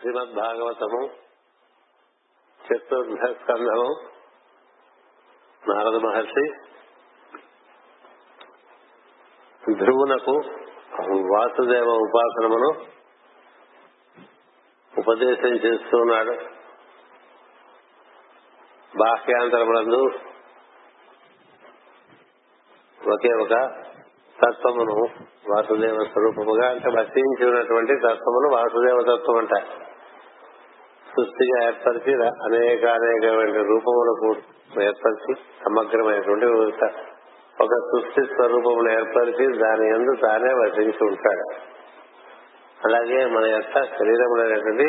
శ్రీమద్ భాగవతము చతుర్థ స్కంధము నారద మహర్షి ధ్రువునకు వాసుదేవ ఉపాసనమును ఉపదేశం చేస్తున్నాడు. బాహ్యాంతరములందు ఒకే ఒక తత్వమును వాసుదేవ స్వరూపముగా అంటే భక్తించి ఉన్నటువంటి తత్వమును వాసుదేవ తత్వం అంటారు. సృష్టిగా ఏర్పరిచి అనేక అనేకమైన రూపములకు ఏర్పరిచి సమగ్రమైనటువంటి ఒక సృష్టి స్వరూపమును ఏర్పరిచి దాని ఎందు తానే వసించి ఉంటాడు. అలాగే మన యొక్క శరీరములు అనేటువంటి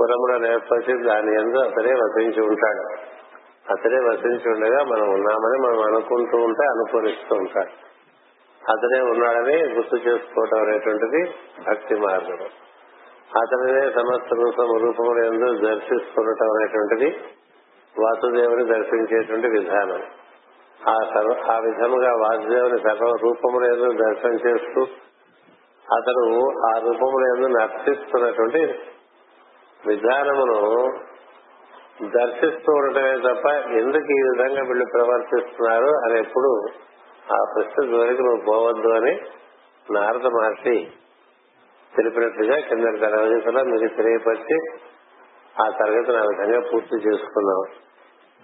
పురములను ఏర్పరిచి దాని ఎందు అతనే వసించి ఉంటాడు. అతనే వసించి ఉండగా మనం ఉన్నామని మనం అనుకుంటూ ఉంటే అనుకూలిస్తూ ఉంటాడు. అతనే ఉన్నాడని గుర్తు చేసుకోవటం అనేటువంటిది భక్తి మార్గం అతనినే సమస్త రూపము రూపములు ఎందు దర్శిస్తుండటం అనేటువంటిది వాసుదేవుని దర్శించేటువంటి విధానం. ఆ ఆ విధముగా వాసుదేవుని సర్వ రూపములు ఎందు దర్శనం చేస్తూ అతను ఆ రూపములు ఎందు నర్శిస్తున్నటువంటి విధానమును దర్శిస్తూ ఉండటమే తప్ప ఎందుకు ఈ విధంగా వీళ్ళు ప్రవర్తిస్తున్నారు అని ఎప్పుడు ఆ ప్రశ్న జోలికి నువ్వు పోవద్దు అని నారద మహర్షి తెలిపినట్టుగా కింద తరగతిలో మీకు తెలియపరిచి ఆ తరగతిని ఆ విధంగా పూర్తి చేసుకున్నాం.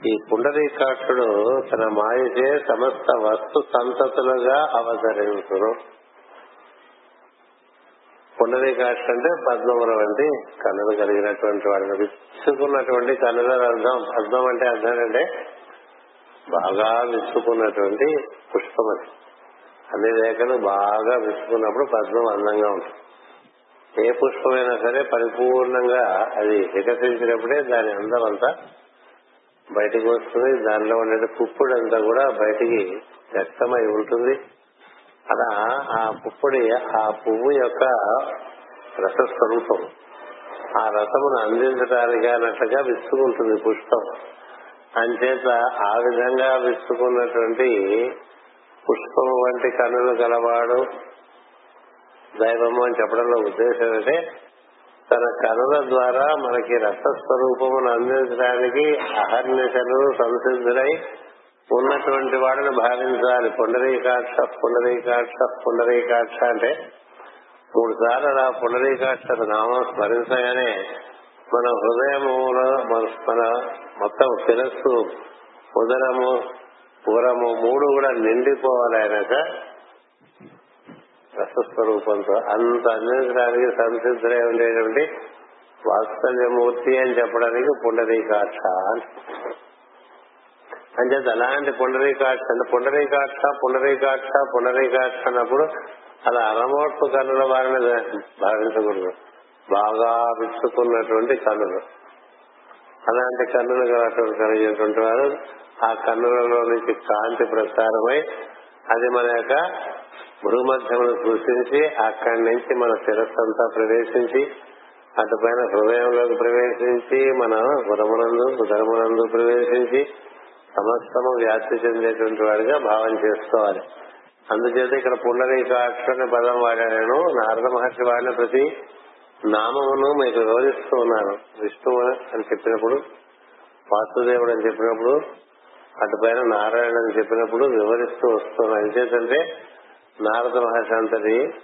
ఈ పుండరీకాక్షుడు తన మాయచే సమస్త వస్తు సంతతులుగా అవతరించును. పుండరీకాక్ష అంటే పద్మముల వంటి కన్నులు కలిగినటువంటి వాడిని విచ్చుకున్నటువంటి కన్నుల అర్థం. పద్మం అంటే అర్థం అంటే బాగా విచ్చుకున్నటువంటి పుష్పం అది. అన్ని రేఖలు బాగా విచ్చుకున్నప్పుడు పద్మం అందంగా ఉంటుంది. ఏ పుష్పమైనా సరే పరిపూర్ణంగా అది వికసించినప్పుడే దాని అందం అంతా బయటికి వస్తుంది. దానిలో ఉండే పుప్పుడు అంతా కూడా బయటికి వ్యక్తమై ఉంటుంది. అలా ఆ పుప్పొడి ఆ పువ్వు యొక్క రసస్వరూపం. ఆ రసమును అందించడానికి అన్నట్లుగా విసుకుంటుంది పుష్పం. అంచేత ఆ విధంగా విసుకున్నటువంటి పుష్పం వంటి కనులు గలవాడు దైవము అని చెప్పడంలో ఉద్దేశం అంటే తన కనుల ద్వారా మనకి రసస్వరూపమును అందించడానికి అహర్నిశలు సంసిద్ధులై ఉన్నటువంటి వాడిని భావించాలి. పుండరీకాక్ష పుండరీకాక్ష పుండరీకాక్ష అంటే మూడు సార్లు అలా పుండరీకాక్ష నామం స్మరించగానే మన హృదయములో మన మొత్తం శిరస్సు ఉదరము పురము మూడు కూడా నిండిపోవాలి ఆయనక రసస్వరూపంతో అంత అందించడానికి సంసిద్ధులై ఉండేటువంటి వాత్సల్యమూర్తి అని చెప్పడానికి పుండరీకాక్ష అంచేత అలాంటి పుండరీకాక్ష అంటే పుండరీకాక్ష పుండరీకాక్ష పుండరీకాక్ష అన్నప్పుడు అలా అరమోట్పు కన్నుల వారిని భావించకూడదు. బాగా విచ్చుకున్నటువంటి కన్నులు. అలాంటి కన్నులు కలిగినటువంటి వారు ఆ కన్నులలో నుంచి కాంతి ప్రసారమై అది మన యొక్క భూమధ్యమును సృష్టించి అక్కడి నుంచి మన శిరస్సు అంతా ప్రవేశించి అటుపైన హృదయంలోకి ప్రవేశించి మన గురమునందు ఉదరమునందు ప్రవేశించి సమస్తము వ్యాప్తి చెందేటువంటి వాడిగా భావం చేసుకోవాలి. అందుచేత ఇక్కడ పుండరీకాక్ష అనే పదం వాడాను నారద మహర్షి వాడిన ప్రతి నామమును మీకు వివరిస్తూ ఉన్నాను. విష్ణువు అని చెప్పినప్పుడు వాసుదేవుడు అని చెప్పినప్పుడు అటుపైన నారాయణ అని చెప్పినప్పుడు వివరిస్తూ వస్తున్నాను. ఎంచేతంటే నారద మహర్షి అంతటి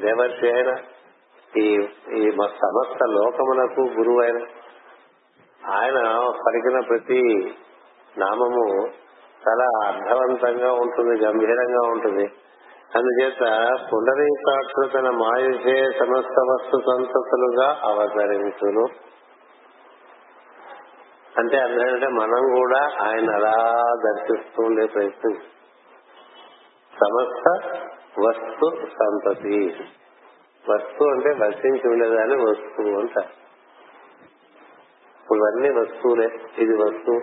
దేవర్షి అయిన ఈ ఈ సమస్త లోకమునకు గురువు అయిన ఆయన పలికిన ప్రతి నామము చాలా అర్థవంతంగా ఉంటుంది గంభీరంగా ఉంటుంది. అందుచేత పుండరీకాక్షుడు తన మాయుషే సమస్త వస్తు సంతతులుగా అవతరించును. అంటే అర్థం మనం కూడా ఆయన అలా దర్శిస్తూ ఉండే ప్రయత్నం. సమస్త వస్తు సంతతి. వస్తు అంటే వర్తించి ఉండేదాన్ని వస్తువు అంట. ఇవన్నీ వస్తువులే. ఇది వస్తువు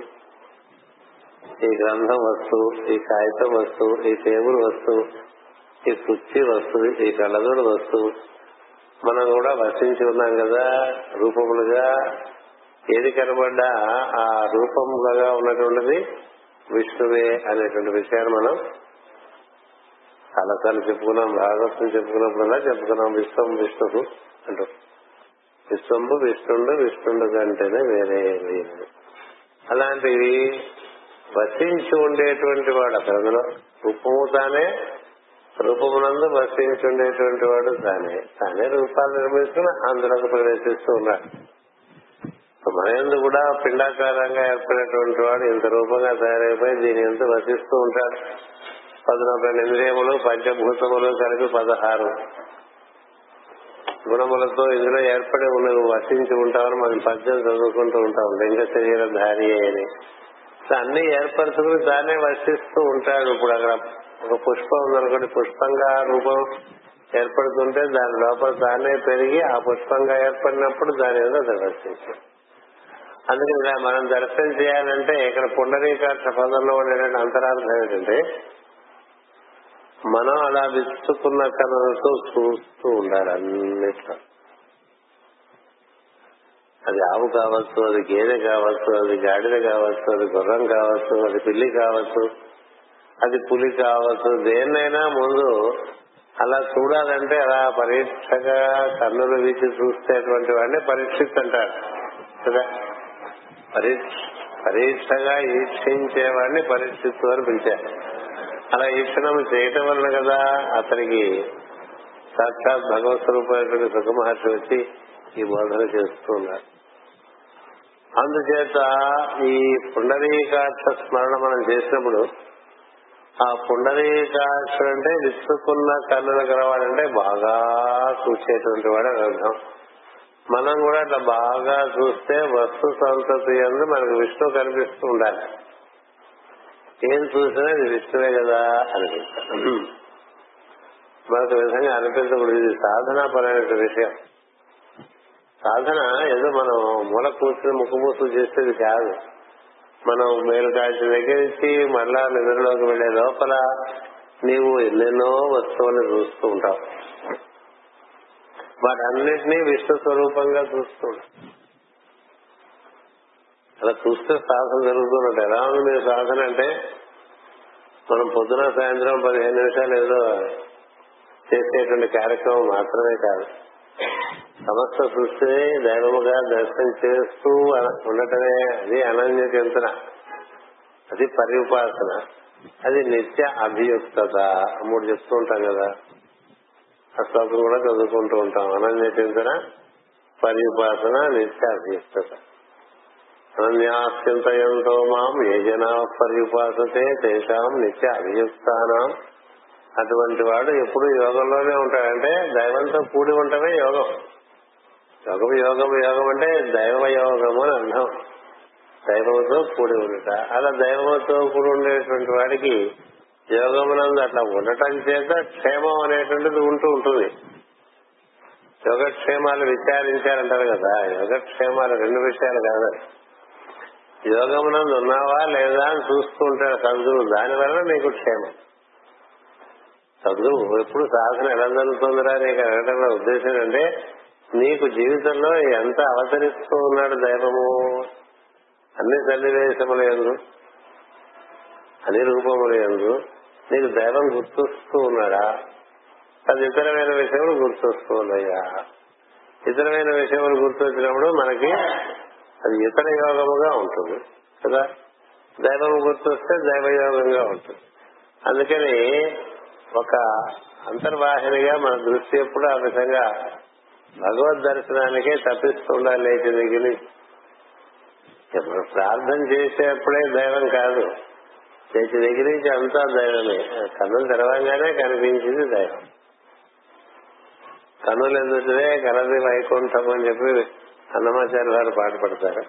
ఈ గ్రంథం వస్తువు ఈ కాగితం వస్తువు ఈ టేబుల్ వస్తువు ఈ కుర్చీ వస్తువు ఈ కళ్ళదోడు వస్తువు. మనం కూడా వర్తించి ఉన్నాం కదా రూపములుగా. ఏది కనబడ్డా ఆ రూపములుగా ఉన్నటువంటిది విష్ణువే అనేటువంటి విషయాన్ని మనం చాలాసార్లు చెప్పుకున్నాం భాగవతం చెప్పుకున్నప్పుడల్లా చెప్పుకున్నాం విశ్వం విష్ణుడు అంటూ. విశ్వంపు విష్ణుండు విష్ణుండు కంటేనే వేరే లేదు. అలాంటివి వసించి ఉండేటువంటి వాడు అక్కడ అందులో రూపము తానే రూపమునందు వసించి ఉండేటువంటి వాడు తానే. తానే రూపాలు నిర్మించుకుని అందులోకి ప్రవేశిస్తూ ఉన్నాడు. మన ఎందు కూడా పిండాకారంగా ఏర్పడినటువంటి వాడు ఇంత రూపంగా తయారైపోయి దీని ఎంత వసిస్తూ ఉంటాడు. పద్నొక ఇంద్రియములు పంచభూతములు కలిపి పదహారు. గుణములతో ఇందులో ఏర్పడి ఉన్నవి వసించి ఉంటామని మనం పద్యం చదువుకుంటూ ఉంటాం. లింగ శరీర ధారి అని. అన్ని ఏర్పరచుకుని దాన్నే వర్షిస్తూ ఉంటాడు. ఇప్పుడు అక్కడ ఒక పుష్పం ఉందనుకోండి పుష్పంగా రూపం ఏర్పడుతుంటే దాని లోపల దాన్నే పెరిగి ఆ పుష్పంగా ఏర్పడినప్పుడు దాని ఏదో దర్శించాం అందుకని మనం దర్శనం చేయాలంటే ఇక్కడ పుండరీకాక్ష పదంలో ఉండేటువంటి అంతరార్థం ఏంటంటే మనం అలా విచ్చుకున్న కనులతో చూస్తూ ఉండాలి అన్నిట్లో. అది ఆవు కావచ్చు అది గేదె కావచ్చు అది గాడిద కావచ్చు అది గుర్రం కావచ్చు అది పిల్లి కావచ్చు అది పులి కావచ్చు దేన్నైనా ముందు అలా చూడాలంటే అలా పరీక్షగా కన్నులు వీచి చూసేటువంటి వాడిని పరీక్షిత్ అంటారు. కదా? పరీక్ష పరీక్షగా ఈక్షించేవాడిని పరీక్షిత్తు అని పిలిచారు. అలా ఈక్షణం చేయటం వలన కదా అతనికి సాక్షాత్ భగవత్ స్వరూపమైనటువంటి సుఖమహర్షి వచ్చి ఈ బోధన చేస్తున్నారు అందుచేత ఈ పుండరీకాక్ష స్మరణ మనం చేసినప్పుడు ఆ పుండరీకాక్ష అంటే విసుకున్న కన్నులు గలవాడంటే బాగా చూసేటువంటి వాడు అని అర్థం. మనం కూడా అట్లా బాగా చూస్తే వస్తు సంతతి అందు మనకు విష్ణు కనిపిస్తూ ఉండాలి. ఏం చూసినా ఇది విష్ణువే కదా అనిపిస్తాం మనకు విధంగా అనిపించకూడదు. ఇది సాధనాపరమైన విషయం. సాధన ఏదో మనం మూల కూర్చుని ముక్కుమూసు చేసేది కాదు. మనం మేలు కాల్చిన దగ్గర నుంచి మళ్ళా నిద్రలోకి వెళ్ళే లోపల నీవు ఎన్నెన్నో వస్తువులను చూస్తూ ఉంటావు. వాటన్నిటినీ విష్ణు స్వరూపంగా చూస్తూ ఉంటావు. అలా చూస్తే సాధన జరుగుతున్నట్టు. ఎలా ఉంది మీరు సాధన అంటే మనం పొద్దున సాయంత్రం పదిహేను నిమిషాలు ఏదో చేసేటువంటి కార్యక్రమం మాత్రమే కాదు. సమస్త సృష్టిని దైవముగా దర్శనం చేస్తూ ఉండటమే. అది అనన్య చింతన. అది పరిపాసన అది నిత్య అభియుక్తత. మూడు చెప్తూ ఉంటాం కదా. ఆ శ్లోకం కూడా చదువుకుంటూ ఉంటాం. అనన్య చింతన పరిపాసన నిత్య అభియుక్తత. అనన్యాస్యంతయంతో మాం ఏ జనా పర్యుపాసతే తేషాం నిత్య అభియుక్తానం. అటువంటి వాడు ఎప్పుడు యోగంలోనే ఉంటాడంటే దైవంతో కూడి ఉండటమే యోగం. యోగం యోగం యోగం అంటే దైవ యోగము అని అర్థం. దైవంతో కూడి ఉండట. అలా దైవంతో కూడి ఉండేటువంటి వాడికి యోగమునందు అట్లా ఉండటం చేత క్షేమం అనేటువంటిది ఉంటూ ఉంటుంది. యోగక్షేమాలు విచారించారంటారు కదా. యోగక్షేమాలు రెండు విషయాలు కాదు యోగమునందు ఉన్నావా లేదా అని చూస్తూ ఉంటాడు దాని దానివల్ల నీకు క్షేమం. సద్గురు ఎప్పుడు సాధన ఎలా జరుగుతుందిరా నీకు అడగటంలో ఉద్దేశం అంటే నీకు జీవితంలో ఎంత అవతరిస్తూ ఉన్నాడు దైవము? అన్ని సన్నివేశముల ఎందు అన్ని రూపముల ఎందు నీకు దైవం గుర్తొస్తూ ఉన్నాడా? అది ఇతరమైన విషయములు గుర్తొస్తూ ఉన్నాయా? ఇతరమైన విషయములు గుర్తొచ్చినప్పుడు మనకి అది ఇతర యోగముగా ఉంటుంది కదా? దైవం గుర్తొస్తే దైవయోగంగా ఉంటుంది. అందుకని ఒక అంతర్వాహినిగా మన దృష్టి ఎప్పుడు ఆ విధంగా భగవద్ దర్శనానికే తప్పిస్తూ లేచి దగ్గర ప్రార్థన చేసేప్పుడే దైవం కాదు. లేచి దగ్గర నుంచి అంతా దైవమే. కన్నులు తెరవంగానే కనిపించింది దైవం. కన్నులు ఎందుకునే కలది వైకుంఠం అని చెప్పి అన్నమాచార్య వారు పాట పడతారు.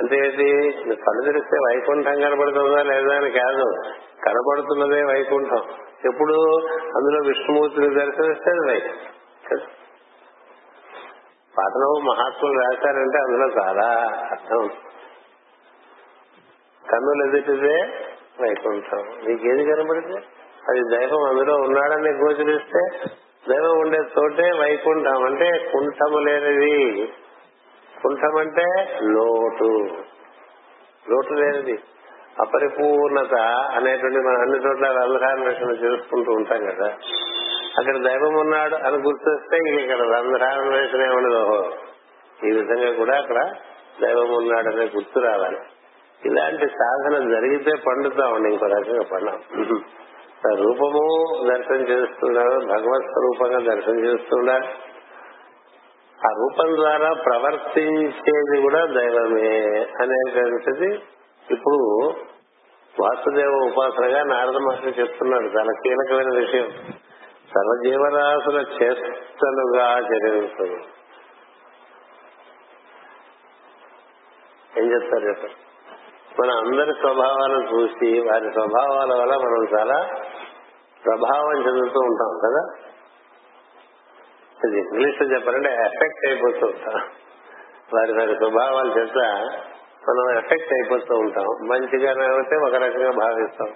అంటే ఏంటి? కళ్ళు తెరిస్తే వైకుంఠం కనబడుతుందా లేదా అని కాదు. కనబడుతున్నదే వైకుంఠం. ఎప్పుడు? అందులో విష్ణుమూర్తిని దర్శనిస్తే అది వైకుంఠం పాటలో మహాత్ములు రాశారంటే అందులో చాలా అర్థం. కన్నులు ఎదుటిదే వైకుంఠం. నీకేది కనబడితే అది దైవం అందులో ఉన్నాడని గోచరిస్తే దైవం ఉండే చోటే వైకుంఠం. అంటే కుంఠము లేనిది. కుంఠం అంటే లోటు. లోటు లేనిది. అపరిపూర్ణత అనేటువంటి మనం అన్ని చోట్ల రంధ్రాన్వేషణ చేసుకుంటూ ఉంటాం కదా. అక్కడ దైవం ఉన్నాడు అని గుర్తొస్తే ఇక్కడ రంధ్రాన్వేషణ ఉండదు ఈ విధంగా కూడా అక్కడ దైవం ఉన్నాడనే గుర్తు రావాలి. ఇలాంటి సాధన జరిగితే పండుతామండి ఇంకో రకంగా పండాం. రూపము దర్శనం చేస్తున్నాడు భగవత్ స్వరూపంగా దర్శనం చేస్తున్నాడు ఆ రూపం ద్వారా ప్రవర్తించేది కూడా దైవమే అనేటువంటిది ఇప్పుడు వాసుదేవ ఉపాసనగా నారద మహర్షి చెప్తున్నాడు చాలా కీలకమైన విషయం. సర్వజీవరాశుల చేష్టలుగా జరుగుతుంది ఏం చెప్తారు మన అందరి స్వభావాలను చూసి వారి స్వభావాల వల్ల మనం చాలా ప్రభావం చెందుతూ ఉంటాం కదా? ఇది ఇంగ్లీష్లో చెప్పాలంటే ఎఫెక్ట్ అయిపోతూ ఉంటాం. వారి వారి స్వభావాల చేత మనం ఎఫెక్ట్ అయిపోతూ ఉంటాం. మంచిగా అయితే ఒక రకంగా భావిస్తాం.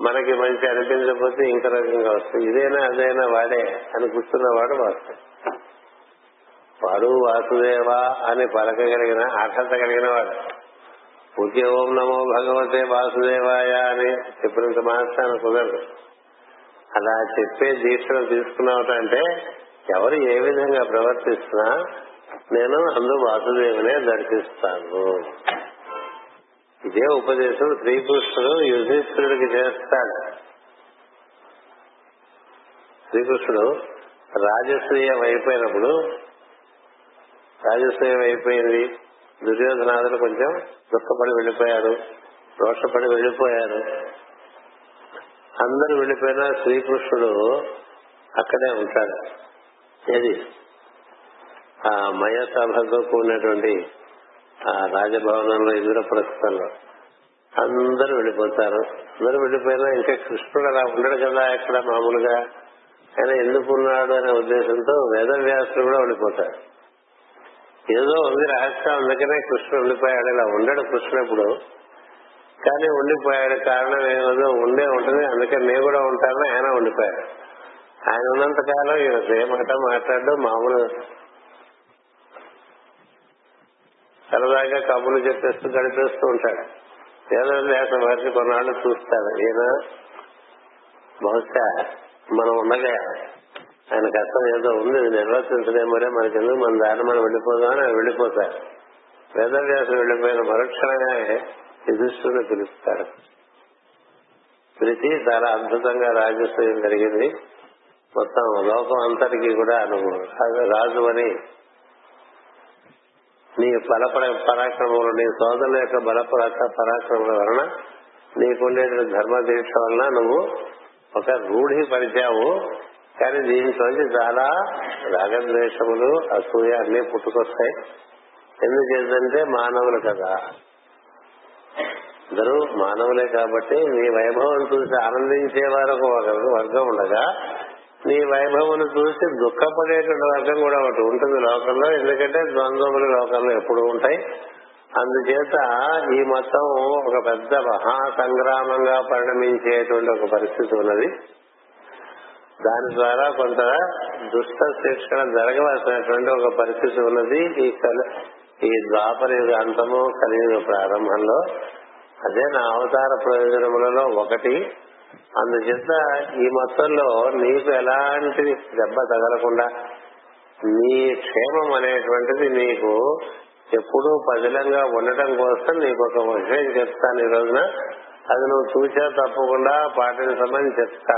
మనకి మంచి అనిపించకపోతే ఇంకో రకంగా వస్తుంది ఇదేనా అదేనా వాడే అని కూర్చున్నవాడు వాస్తవం వాడు వాసుదేవా అని పలకగలిగిన అర్హత కలిగిన వాడు. ఊరికే ఓం నమో భగవతే వాసుదేవాయ అని చెప్పినంత మాత్రాన్ని కుదరదు. అలా చెప్పే దీక్షను తీసుకున్నావుటంటే ఎవరు ఏ విధంగా ప్రవర్తిస్తున్నా నేను అందు వాసుదేవునే దర్శిస్తాను. ఇదే ఉపదేశం శ్రీకృష్ణుడు యుధిష్ఠుడికి చేస్తాడు. శ్రీకృష్ణుడు రాజశ్రీయం అయిపోయినప్పుడు రాజశ్రీయం అయిపోయింది దుర్యోధనాథులు కొంచెం దుఃఖపడి వెళ్ళిపోయారు రోషపడి వెళ్ళిపోయారు అందరూ వెళ్ళిపోయినా శ్రీకృష్ణుడు అక్కడే ఉంటాడు. ఏది? ఆ మయ ఉన్నటువంటి కూడినటువంటి ఆ రాజభవనంలో ఇంద్రప్రస్థంలో అందరూ వెళ్ళిపోతారు. అందరూ వెళ్ళిపోయినా ఇంకా కృష్ణుడు అలా ఉండడు కదా ఎక్కడ మామూలుగా? ఆయన ఎందుకున్నాడు అనే ఉద్దేశంతో వేదవ్యాసులు కూడా ఉండిపోతారు ఏదో ఉంది రహస్యం అందుకనే కృష్ణుడు ఉండిపోయాడు ఇలా ఉండడు కృష్ణుడు కానీ ఉండిపోయాడు. కారణం ఏదో ఉండే ఉంటుంది. అందుకని నేను కూడా ఉంటాను. ఆయన ఉండిపోయాడు. ఆయన ఉన్నంత కాలం ఈయన ఏ మాట మాట్లాడు మామూలు సరదాగా కబుర్లు చెప్పేస్తూ గడిపేస్తూ ఉంటాడు. ఏదో లేక వారిని కొన్నాళ్ళు చూస్తాడు. ఈయన బహుశా మనం ఉండగా ఆయన కష్టం ఏదో ఉంది నిర్వర్తించలేమోనే మనకి ఎందుకు మన దారి మనం వెళ్ళిపోదామని ఆయన వెళ్ళిపోతారు వేదవ్యాసం వెళ్ళిపోయిన మరుక్షణంగానే యుధిష్ఠుని పిలుస్తాడు. పిలిచి చాలా అద్భుతంగా రాజస్థానం జరిగింది. మొత్తం లోకం అంతటికి కూడా నువ్వు రాజు అని నీ బల పరాక్రమములు నీ సోదరుల యొక్క బల పరాక్రమముల వలన నీకుండే ధర్మ దీక్ష వలన నువ్వు ఒక రూఢి పరిచావు కానీ దీంట్లోంచి చాలా రాగద్వేషములు అసూయ అన్ని పుట్టుకొస్తాయి. ఎందుచేతంటే మానవులు కదా. అందరూ మానవులే కాబట్టి నీ వైభవం చూసి ఆనందించే వారు ఒక వర్గం ఉండగా నీ వైభవం చూసి దుఃఖపడేటువంటి వర్గం కూడా ఒకటి ఉంటుంది లోకంలో. ఎందుకంటే ద్వంద్వములు లోకంలో ఎప్పుడు ఉంటాయి. అందుచేత ఈ మొత్తం ఒక పెద్ద మహా సంగ్రామంగా పరిణమించేటువంటి ఒక పరిస్థితి ఉన్నది. దాని ద్వారా కొంత దుష్ట శిక్షణ జరగవలసినటువంటి ఒక పరిస్థితి ఉన్నది ఈ ఈ ద్వాపర యుగ అంతము కలియుగ ప్రారంభంలో. అదే నా అవతార ప్రయోజనములలో ఒకటి. అందుచేత ఈ మొత్తంలో నీకు ఎలాంటి దెబ్బ తగలకుండా నీ క్షేమం అనేటువంటిది నీకు ఎప్పుడూ పదిలంగా ఉండటం కోసం నీకు ఒక విషయం చెప్తాను ఈ రోజున. అది నువ్వు చూసా తప్పకుండా పాటించమని చెప్తా.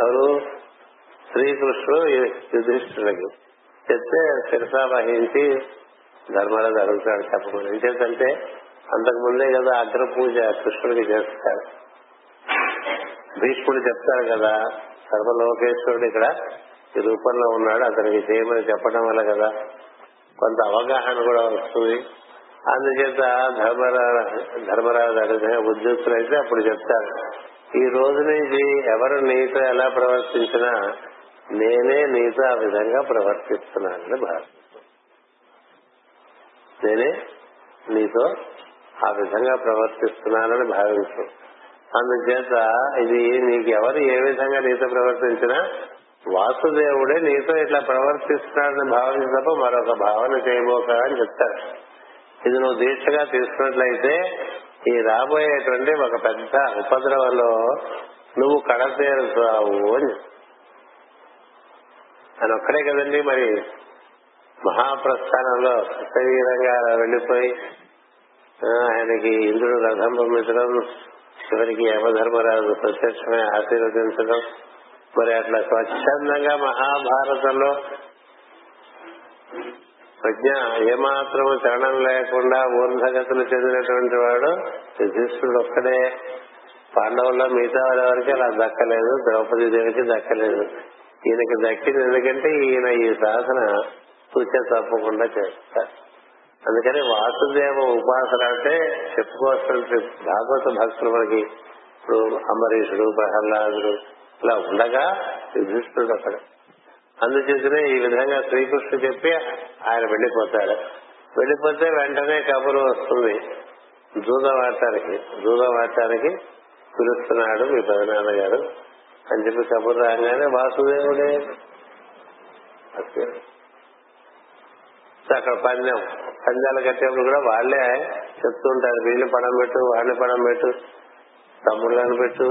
ఎవరు? శ్రీకృష్ణుడు యుధిష్ఠుడికి చెప్తే శిరసా వహించి ధర్మరాజు అడుగుతాడు చెప్పకుండా ఏంటంటే అంతకు ముందే కదా అగ్ర పూజ కృష్ణుడికి చేస్తాడు భీష్ముడు చెప్తారు కదా సర్వలోకేశ్వరుడు ఇక్కడ ఈ రూపంలో ఉన్నాడు అతనికి చేయమని చెప్పడం వల్ల కదా కొంత అవగాహన కూడా వస్తుంది. అందుచేత ధర్మరాజు ధర్మరాజు అడిగిన ఉద్యోగులైతే అప్పుడు చెప్తారు. ఈ రోజు నుంచి ఎవరు నీతో ఎలా ప్రవర్తించినా నేనే నీతో ఆ విధంగా ప్రవర్తిస్తున్నానని భావిస్తున్నాను నేనే నీతో ఆ విధంగా ప్రవర్తిస్తున్నానని భావించు అందుచేత ఇది నీకు ఎవరు ఏ విధంగా నీతో ప్రవర్తించినా వాసుదేవుడే నీతో ఇట్లా ప్రవర్తిస్తున్నాడని భావించి తప్ప మరొక భావన చేయబోక అని చెప్తారు. ఇది నువ్వు దీక్షగా తీసుకున్నట్లయితే ఈ రాబోయేటువంటి ఒక పెద్ద ఉపద్రవంలో నువ్వు కడతేరుతావు అని. అని ఒక్కడే కదండి మరి? మహాప్రస్థానంలో శరీరంగా వెళ్ళిపోయి ఆయనకి ఇంద్రుడు రథం పంపించడం చివరికి యమధర్మరాజు ప్రత్యక్షమే ఆశీర్వదించడం. మరి అట్లా స్వచ్ఛందంగా మహాభారతంలో ప్రజ్ఞ ఏమాత్రము చరణం లేకుండా ఊర్ధగతులు చెందినటువంటి వాడు యుధిష్ఠుడు ఒక్కడే. పాండవుల్లో మిగతా వారికి అలా దక్కలేదు ద్రౌపది దేవికి దక్కలేదు. ఈయనకి దక్కింది ఎందుకంటే ఈయన ఈ సాధన సూచ తప్పకుండా చేస్తారు అందుకని వాసుదేవ ఉపాసన అంటే చెప్పుకోవాల్సిన భాగవత భక్తులు మనకి ఇప్పుడు అంబరీషుడు ప్రహ్లాదుడు ఇలా ఉండగా యుధిష్ఠుడు అతడు. అందుచేతనే ఈ విధంగా శ్రీకృష్ణుడు చెప్పి ఆయన వెళ్ళిపోతాడు వెళ్ళిపోతే వెంటనే కబురు వస్తుంది. దూదవాటానికి దూదవాటానికి పిలుస్తున్నాడు మీ పెదనాన్న గారు అని చెప్పి కబురు రాగానే వాసుదేవుడే. అక్కడ పందెం. పందాలు కట్టేప్పుడు కూడా వాళ్ళే చెప్తుంటారు. వీళ్ళని పడం పెట్టు వాళ్ళని పడం పెట్టు తమ్ముళ్ళని పెట్టు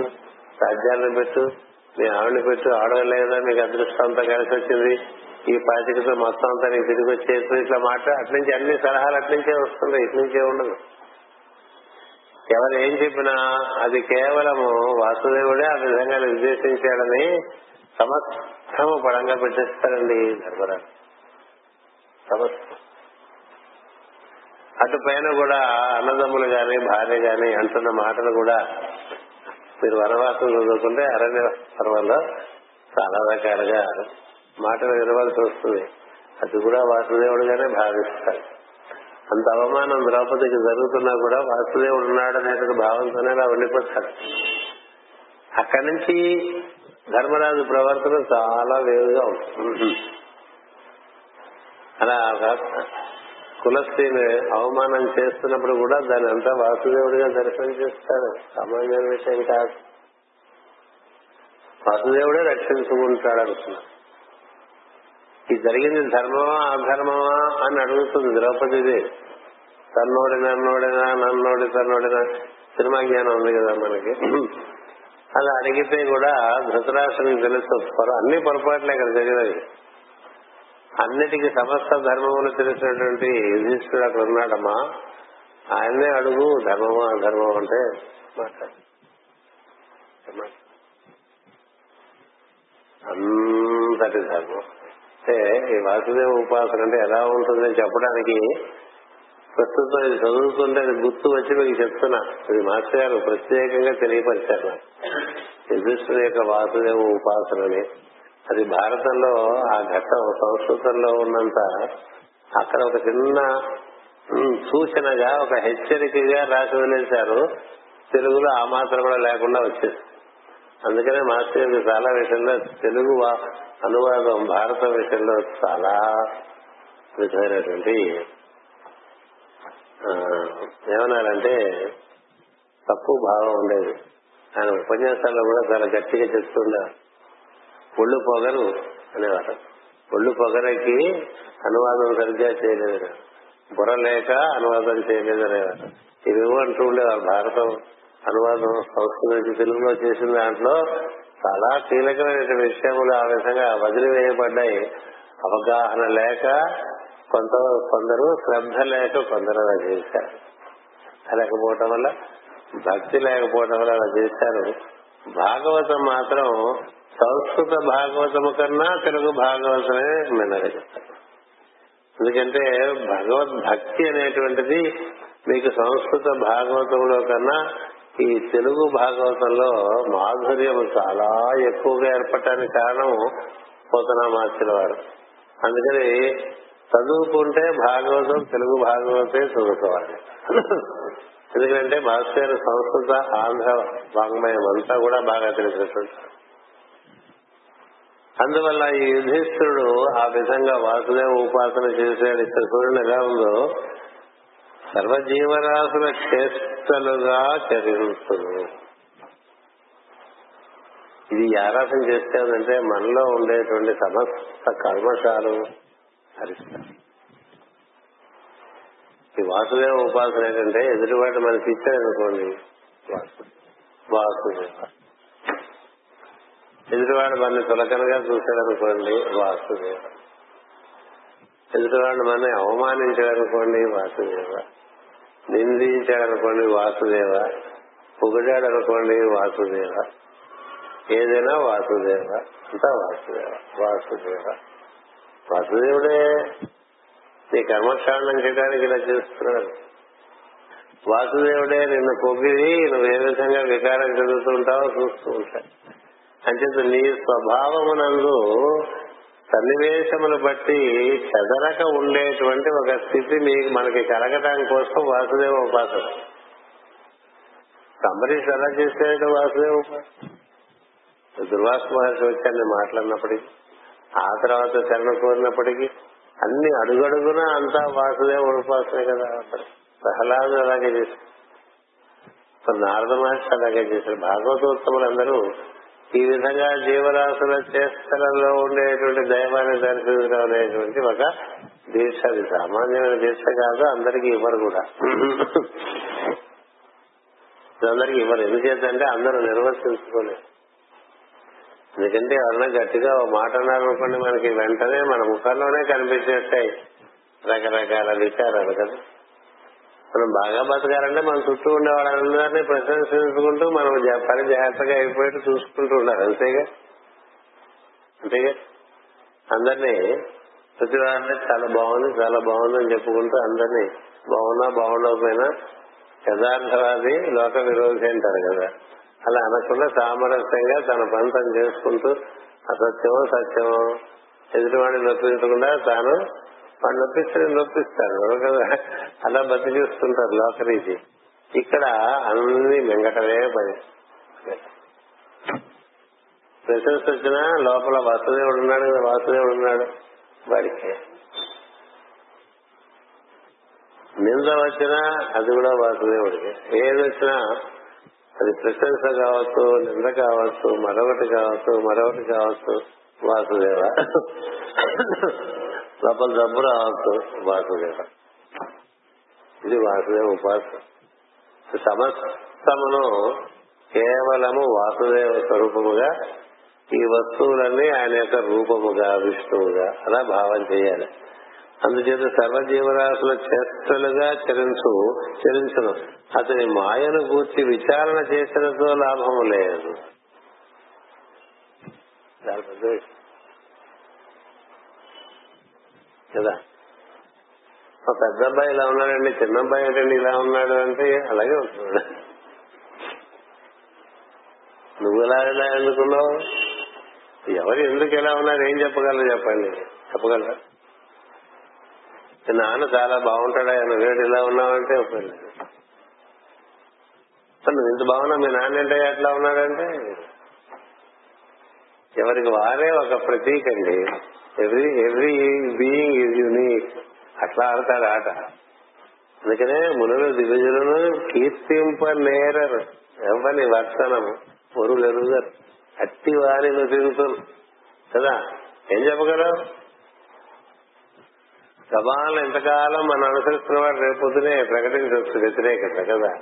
రాజ్యాలను పెట్టు మీ ఆవిడని పెట్టు ఆడవాళ్ళే కదా మీకు అదృష్టం అంతా కలిసి వచ్చింది. ఈ పాతికతో మొత్తం అంతా నీకు తిరిగి వచ్చేసి ఇట్లా మాట అట్నుంచి అన్ని సలహాలు అట్నుంచే వస్తుంటాయి ఇట్నుంచే ఉండదు. ఎవరు ఏం చెప్పినా అది కేవలము వాసుదేవుడే ఆ విధంగా నిర్దేశించాడని సమస్తము పడంగా పెట్టేస్తారండి ధర్మరాజు. సమస్తం అటు పైన కూడా అన్నదమ్ములు గాని భార్య గాని అంటున్న మాటలు కూడా మీరు వనవాసం చదువుకుంటే అరణ్య పర్వంలో చాలా రకాలుగా మాటలు వినవలసి వస్తుంది. అది కూడా వాసుదేవుడుగానే భావిస్తారు. అంత అవమానం ద్రౌపదికి జరుగుతున్నా కూడా వాసుదేవుడు ఉన్నాడనే భావంతోనే అలా ఉండిపోతాడు అక్కడి నుంచి ధర్మరాజు ప్రవర్తన చాలా వేరుగా ఉంటుంది. అలా కులస్త్రీని అవమానం చేస్తున్నప్పుడు కూడా దాని అంతా వాసుదేవుడిగా దర్శనం చేస్తాడు సామాన్య విషయం కాదు. వాసుదేవుడే రక్షించుకుంటాడు అనుకున్నా. ఇది జరిగింది ధర్మమా అధర్మమా అని అడుగుతుంది ద్రౌపదిది. తన్నోడి నన్నోడినా నన్నోడి తన్నోడినా సినిమా జ్ఞానం ఉంది కదా మనకి. అలా అడిగితే కూడా ధృతరాష్ట్రం తెలుసు. అన్ని పొరపాట్లే ఇక్కడ జరిగినవి. అన్నిటికీ సమస్త ధర్మములు తెలిసినటువంటి యుధిష్ఠుడు అక్కడ ఉన్నాడమ్మా ఆయన్నే అడుగు ధర్మము అధర్మం అంటే మాట్లాడు. అంతటి ధర్మం. అంటే ఈ వాసుదేవ ఉపాసన అంటే ఎలా ఉంటుందని చెప్పడానికి ప్రస్తుతం ఇది చదువుతుంటే అది గుర్తు వచ్చి మీకు చెప్తున్నా. ఇది మాస్టర్ గారు ప్రత్యేకంగా తెలియపరిచారు నాకు. యుధిష్ఠుని యొక్క వాసుదేవ ఉపాసనని. అది భారతంలో ఆ ఘట్టం సంస్కృతంలో ఉన్నంత అక్కడ ఒక చిన్న సూచనగా ఒక హెచ్చరికగా రాసి వదిలేశారు. తెలుగులో ఆ మాత్రం కూడా లేకుండా వచ్చేసి అందుకనే మాస్టర్ గారికి చాలా విషయంలో తెలుగు అనువాదం భారత విషయంలో చాలా విధమైనటువంటి ఏమన్నారంటే తక్కువ భావం ఉండేది. ఆయన ఉపన్యాసాల్లో కూడా చాలా గట్టిగా చెప్తుండేవారు. పొళ్ళు పొగరు అనేవారు. ఒళ్ళు పొగరకి అనువాదం సరిగ్గా చేయలేదు బుర్ర లేక అనువాదం చేయలేదు అనేవారు ఇవేమో అంటూ ఉండేవారు. భారతం అనువాదం సంస్కృతి నుంచి తెలుగులో చేసిన దాంట్లో చాలా కీలకమైన విషయములు ఆ విధంగా వదిలివేయబడ్డాయి. అవగాహన లేక కొంత కొందరు శ్రద్ధ లేక కొందరు అలా చేశారు. లేకపోవటం వల్ల భక్తి లేకపోవటం వల్ల అలా చేశారు. భాగవతం మాత్రం సంస్కృత భాగవతము కన్నా తెలుగు భాగవతమే మిన్నగా ఎందుకంటే భగవద్భక్తి అనేటువంటిది మీకు సంస్కృత భాగవతంలో కన్నా ఈ తెలుగు భాగవతంలో మాధుర్యం చాలా ఎక్కువగా ఏర్పడటానికి కారణం పోతనా మార్చిన వారు అందుకని చదువుకుంటే భాగవతం తెలుగు భాగవతే చదువుకోవాలి. ఎందుకంటే భాస్కర్ సంస్కృత ఆంధ్ర వాంగ్మయం అంతా కూడా బాగా తెలిసినటువంటి అందువల్ల ఈ యుధిష్ఠుడు ఆ విధంగా వాసుదేవ ఉపాసన చేశాడు. ఇక్కడ చూడండి ఎలా ఉందో. సర్వజీవరాశుల చేష్టలుగా చరించును ఇది ఆరాధన చేస్తేందంటే మనలో ఉండేటువంటి సమస్త కర్మశాలు హరిస్తారు ఈ వాసుదేవ ఉపాసన ఏంటంటే ఎదుటివాటి మనకి ఇచ్చాడనుకోండి వాసుదేవ. ఎదుటివాడు మనని తులకనగా చూశాడనుకోండి వాసుదేవ. ఎదుటివాడు మన అవమానించాడనుకోండి వాసుదేవ. నిందించాడనుకోండి వాసుదేవ. పొగిడాడనుకోండి వాసుదేవ. ఏదైనా వాసుదేవ. అంతా వాసుదేవ. వాసుదేవ. వాసుదేవుడే నీ కర్మకాండం చేయడానికి ఇలా చేస్తున్నాడు. వాసుదేవుడే నిన్ను పొగిడి నువ్వు ఏ విధంగా వికారం చెందుతుంటావో చూస్తూ ఉంటాడు. అంచేత నీ స్వభావమునందు సన్నివేశమును బట్టి చెదరక ఉండేటువంటి ఒక స్థితి మీకు మనకి కలగటం కోసం వాసుదేవ ఉపాసన. అంబరీష్ ఎలా చేసేట వాసుదేవ ఉపాసన. దుర్వాస మహర్షి వచ్చాన్ని మాట్లాడినప్పటికీ ఆ తర్వాత శరణ కోరినప్పటికీ అన్ని అడుగడుగునా అంతా వాసుదేవ ఉపాసనే కదా. ప్రహ్లాదు అలాగే చేశారు నారద మహర్షి అలాగే చేశారు భాగవతోత్తములందరూ ఈ విధంగా జీవరాశుల చేష్టలలో ఉండేటువంటి దైవాన్ని దర్శించడం అనేటువంటి ఒక దీక్ష అది సామాన్యమైన దీక్ష కాదు అందరికీ ఇవ్వరు కూడా. అందరికీ ఇవ్వరు. ఎందుచేతంటే అందరూ నిర్వర్తించుకోలేదు ఎందుకంటే ఎవరన్నా గట్టిగా ఓ మాట అన్నారనుకోండి మనకి వెంటనే మన ముఖంలోనే కనిపించేస్తాయి రకరకాల విచారాలు కదా. మనం బాగా బతకాలంటే మన చుట్టూ ఉండే వాళ్ళందరినీ ప్రశంసించుకుంటూ మనం పని జాగ్రత్తగా అయిపోయి చూసుకుంటూ ఉండాలి. అంతేగా? అంతేగా? అందరినీ ప్రతి వారిని చాలా బాగుంది చాలా బాగుంది అని చెప్పుకుంటూ అందరినీ బాగున్నా బాగుండకపోయినా యథార్థవాది లోక విరోధి అంటారు కదా. అలా అనకుండా సామరస్యంగా తన పని తను చేసుకుంటూ అసత్యమో సత్యమో ఎదుటివాడిని నొప్పించకుండా తాను వాడు నొప్పిస్తే నొప్పిస్తాడు కదా? అలా బతికిస్తుంటారు లోకరీతి ఇక్కడ అన్ని మింగటమే పని ప్రశంస వచ్చినా లోపల వాసుదేవుడు ఉన్నాడు కదా వాసుదేవుడు ఉన్నాడు. వాడికి. నింద వచ్చినా అది కూడా వాసుదేవుడికి. ఏది వచ్చినా అది ప్రశంస కావచ్చు నింద కావచ్చు మరొకటి కావచ్చు మరొకటి కావచ్చు వాసుదేవ. లోపల జబ్బు రావచ్చు వాసుదేవ ఇది వాసుదేవ ఉపాసన. సమస్తమును కేవలము వాసుదేవ స్వరూపముగా ఈ వస్తువులన్నీ ఆయన యొక్క రూపముగా విష్ణువుగా అలా భావం చేయాలి. అందుచేత సర్వజీవరాశుల చేష్టలుగా చరించు చరించను. అతని మాయను గూర్చి విచారణ చేసినతో లాభము లేదు. చాలా పెద్ద విషయం. కదా. మా పెద్ద అబ్బాయి ఇలా ఉన్నాడండి చిన్న అబ్బాయి ఏంటండి ఇలా ఉన్నాడు అంటే అలాగే ఉంటున్నాడు నువ్వు ఎలా ఇలా ఎందుకున్నావు? ఎవరు ఎందుకు ఎలా ఉన్నారు? ఏం చెప్పగలరు చెప్పండి. చెప్పగలరా? నాన్న చాలా బాగుంటాడా? నువ్వేడు ఇలా ఉన్నావంటే ఒప్పలేదు నువ్వు ఇంత బాగున్నా మీ నాన్న ఏంటో ఎట్లా ఉన్నాడంటే? ఎవరికి వారే ఒక ప్రతీక అండి. Every every being is unique అట్లా ఆడతాడు ఆట. అందుకనే మునులు దివ్యజులను కీర్తింప నేరరు ఎవరి వర్తనము పొరులు అట్టి వారిని తిరుగుతారు. కదా? ఏం చెప్పగలవు సభాలు ఎంతకాలం మనం అనుసరిస్తున్న వాడు రేపొద్దునే ప్రకటించవచ్చు వ్యతిరేకత కదా?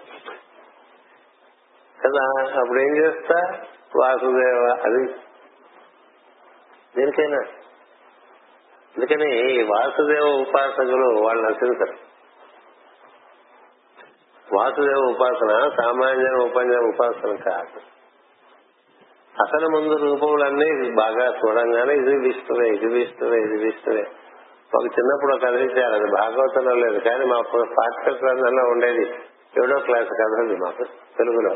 కదా? అప్పుడు ఏం చేస్తా? వాసుదేవ అది. దేనికైనా. అందుకని ఈ వాసుదేవ ఉపాసకులు వాళ్ళు నశించరు. వాసుదేవ ఉపాసన సామాన్య ఉపన్య ఉపాసన కాదు. అతని ముందు రూపములన్నీ బాగా చూడంగానే ఇది విష్ణువే ఇది విష్ణువే ఇది విష్ణువే. ఒక చిన్నప్పుడు కదిలించారు అది భాగవతంలో లేదు కానీ మా పాఠ్య గ్రంథంలో ఉండేది. ఏడో క్లాస్ కథ ఉంది మాకు తెలుగులో.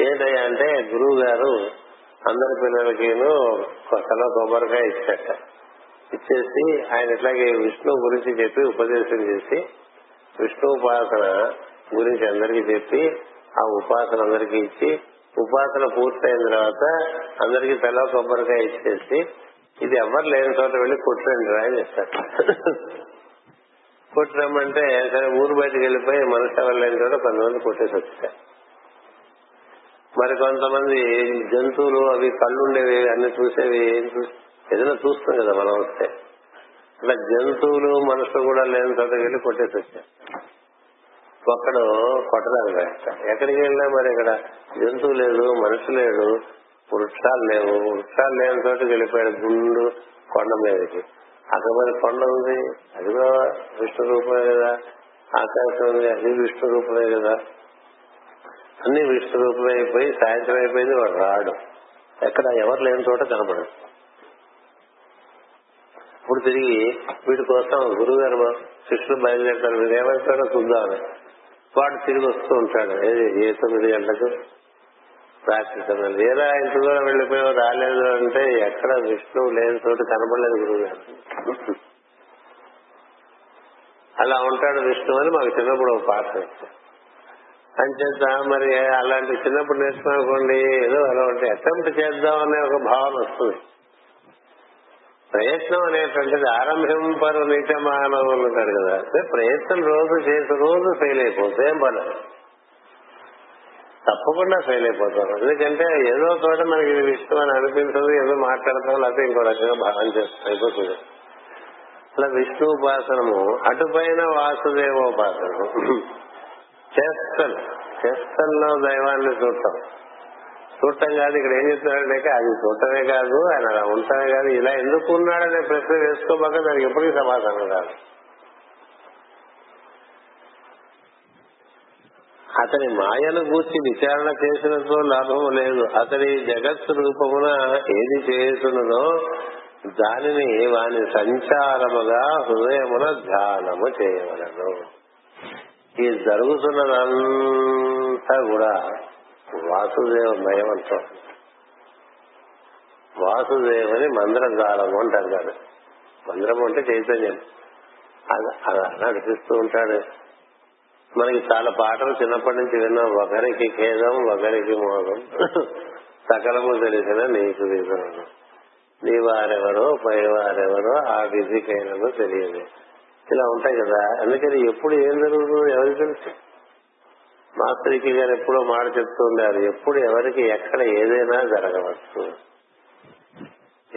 ఏంటయ్యా అంటే గురువు గారు అందరి పిల్లలకిను కొత్తలో కొబ్బరికాయ ఇచ్చట. ఇచ్చేసి ఆయన ఇట్లాగే విష్ణువు గురించి చెప్పి ఉపదేశం చేసి విష్ణు ఉపాసన గురించి అందరికీ చెప్పి ఆ ఉపాసన అందరికీ ఇచ్చి ఉపాసన పూర్తయిన తర్వాత అందరికీ తెల్ల కొబ్బరికాయ ఇచ్చేసి ఇది ఎవరు లేని చోట వెళ్ళి కొట్టురండి రా అని చెప్తారు కొట్టురమ్మంటే సరే ఊరు బయటకు వెళ్ళిపోయి మనసు ఎవరు లేని చోట కొంతమంది కొట్టేసి వచ్చారు. మరి కొంతమంది జంతువులు అవి కళ్ళు ఉండేవి అన్ని చూసేవి ఏం చూసి ఏదైనా చూస్తాం కదా మనం వస్తే. అట్లా జంతువులు మనుషులు కూడా లేని చోట వెళ్ళి కొట్టేసి వచ్చారు ఒక్కడు కొట్టడానికి ఎక్కడికి వెళ్ళినా మరి ఇక్కడ జంతువు లేదు మనిషి లేడు వృక్షాలు లేవు. వృక్షాలు లేని చోటుకి వెళ్ళిపోయాడు గుండు కొండ మీదకి. అక్కడ మరి కొండ ఉంది అది కూడా విష్ణు రూపమే కదా. ఆకాశం ఉంది అది విష్ణు రూపమే కదా. అన్ని విష్ణు రూపమే అయిపోయి సాయంత్రం అయిపోయింది వాడు రాడు. ఎక్కడ ఎవరు లేని చోట కనపడదు అప్పుడు తిరిగి వీటి కోసం గురువు గారు శిష్యులు బయలుదేరుతారు మీరు ఏమైపోయాడో చూద్దామని. వాడు తిరిగి వస్తూ ఉంటాడు ఏది ఏ తొమ్మిది గంటలకు? రాత్రి లేదా ఇంత దూరం వెళ్ళిపోయావు రాలేదు అంటే ఎక్కడ విష్ణువు లేని చోటు కనపడలేదు గురువు గారు అలా ఉంటాడు విష్ణు అని మాకు చిన్నప్పుడు ఒక పాట అంచేత మరి అలాంటి చిన్నప్పుడు నేర్చుకోనుకోండి ఏదో అలా ఉంటే అటెంప్ట్ చేద్దాం అనే ఒక భావన వస్తుంది. ప్రయత్నం అనేటువంటిది ఆరంభింపరు నిత్య మానవులు ఉంటారు కదా. అంటే ప్రయత్నం రోజు చేసి రోజు ఫెయిల్ అయిపోతే ఏం తప్పకుండా ఫెయిల్ అయిపోతాం ఎందుకంటే ఏదో చోట మనకి ఇది ఇష్టం అని అనిపించదు ఏదో మాట్లాడతాం లేకపోతే ఇంకో రకంగా భావం చేస్తాం అయిపోతుంది. అలా విష్ణు ఉపాసనము అటుపైన వాసుదేవోపాసనము. చేస్తలు చేస్తల్లో దైవాన్ని చూస్తాం. చూడటం కాదు ఇక్కడ ఏం చెప్తున్నాడంటే అది చూడటమే కాదు ఆయన అలా ఉండటమే కాదు ఇలా ఎందుకు ఉన్నాడనే ప్రశ్న వేసుకోబాక దానికి ఎప్పటికీ సమాధానం కాదు అతని మాయను గూర్చి విచారణ చేసినతో లాభము లేదు. అతని జగత్ రూపమున ఏది చేస్తున్నదో దానిని వాని సంచారముగా హృదయమున ధ్యానము చేయవలను. ఈ జరుగుతున్నదంతా కూడా వాసుదేవ మయం అంటాం వాసుదేవుని మంత్రజాలము అంటారు కాదు. మంత్రము అంటే చైతన్యం. అలా నడిపిస్తూ ఉంటాడు. మనకి చాలా పాటలు చిన్నప్పటి నుంచి విన్నాం. ఒకరికి ఖేదం ఒకరికి మోదం సకలము తెలిసిన నీకు విధులను నీ వారెవరో పై వారెవరో ఆ విధికైనను తెలియదు. ఇలా ఉంటాయి కదా. అందుకని ఎప్పుడు ఏం జరుగుతుందో ఎవరికి తెలుసు? మాస్టర్కి గారు ఎప్పుడో మాట చెప్తూ ఉండారు ఎప్పుడు ఎవరికి ఎక్కడ ఏదైనా జరగవచ్చు.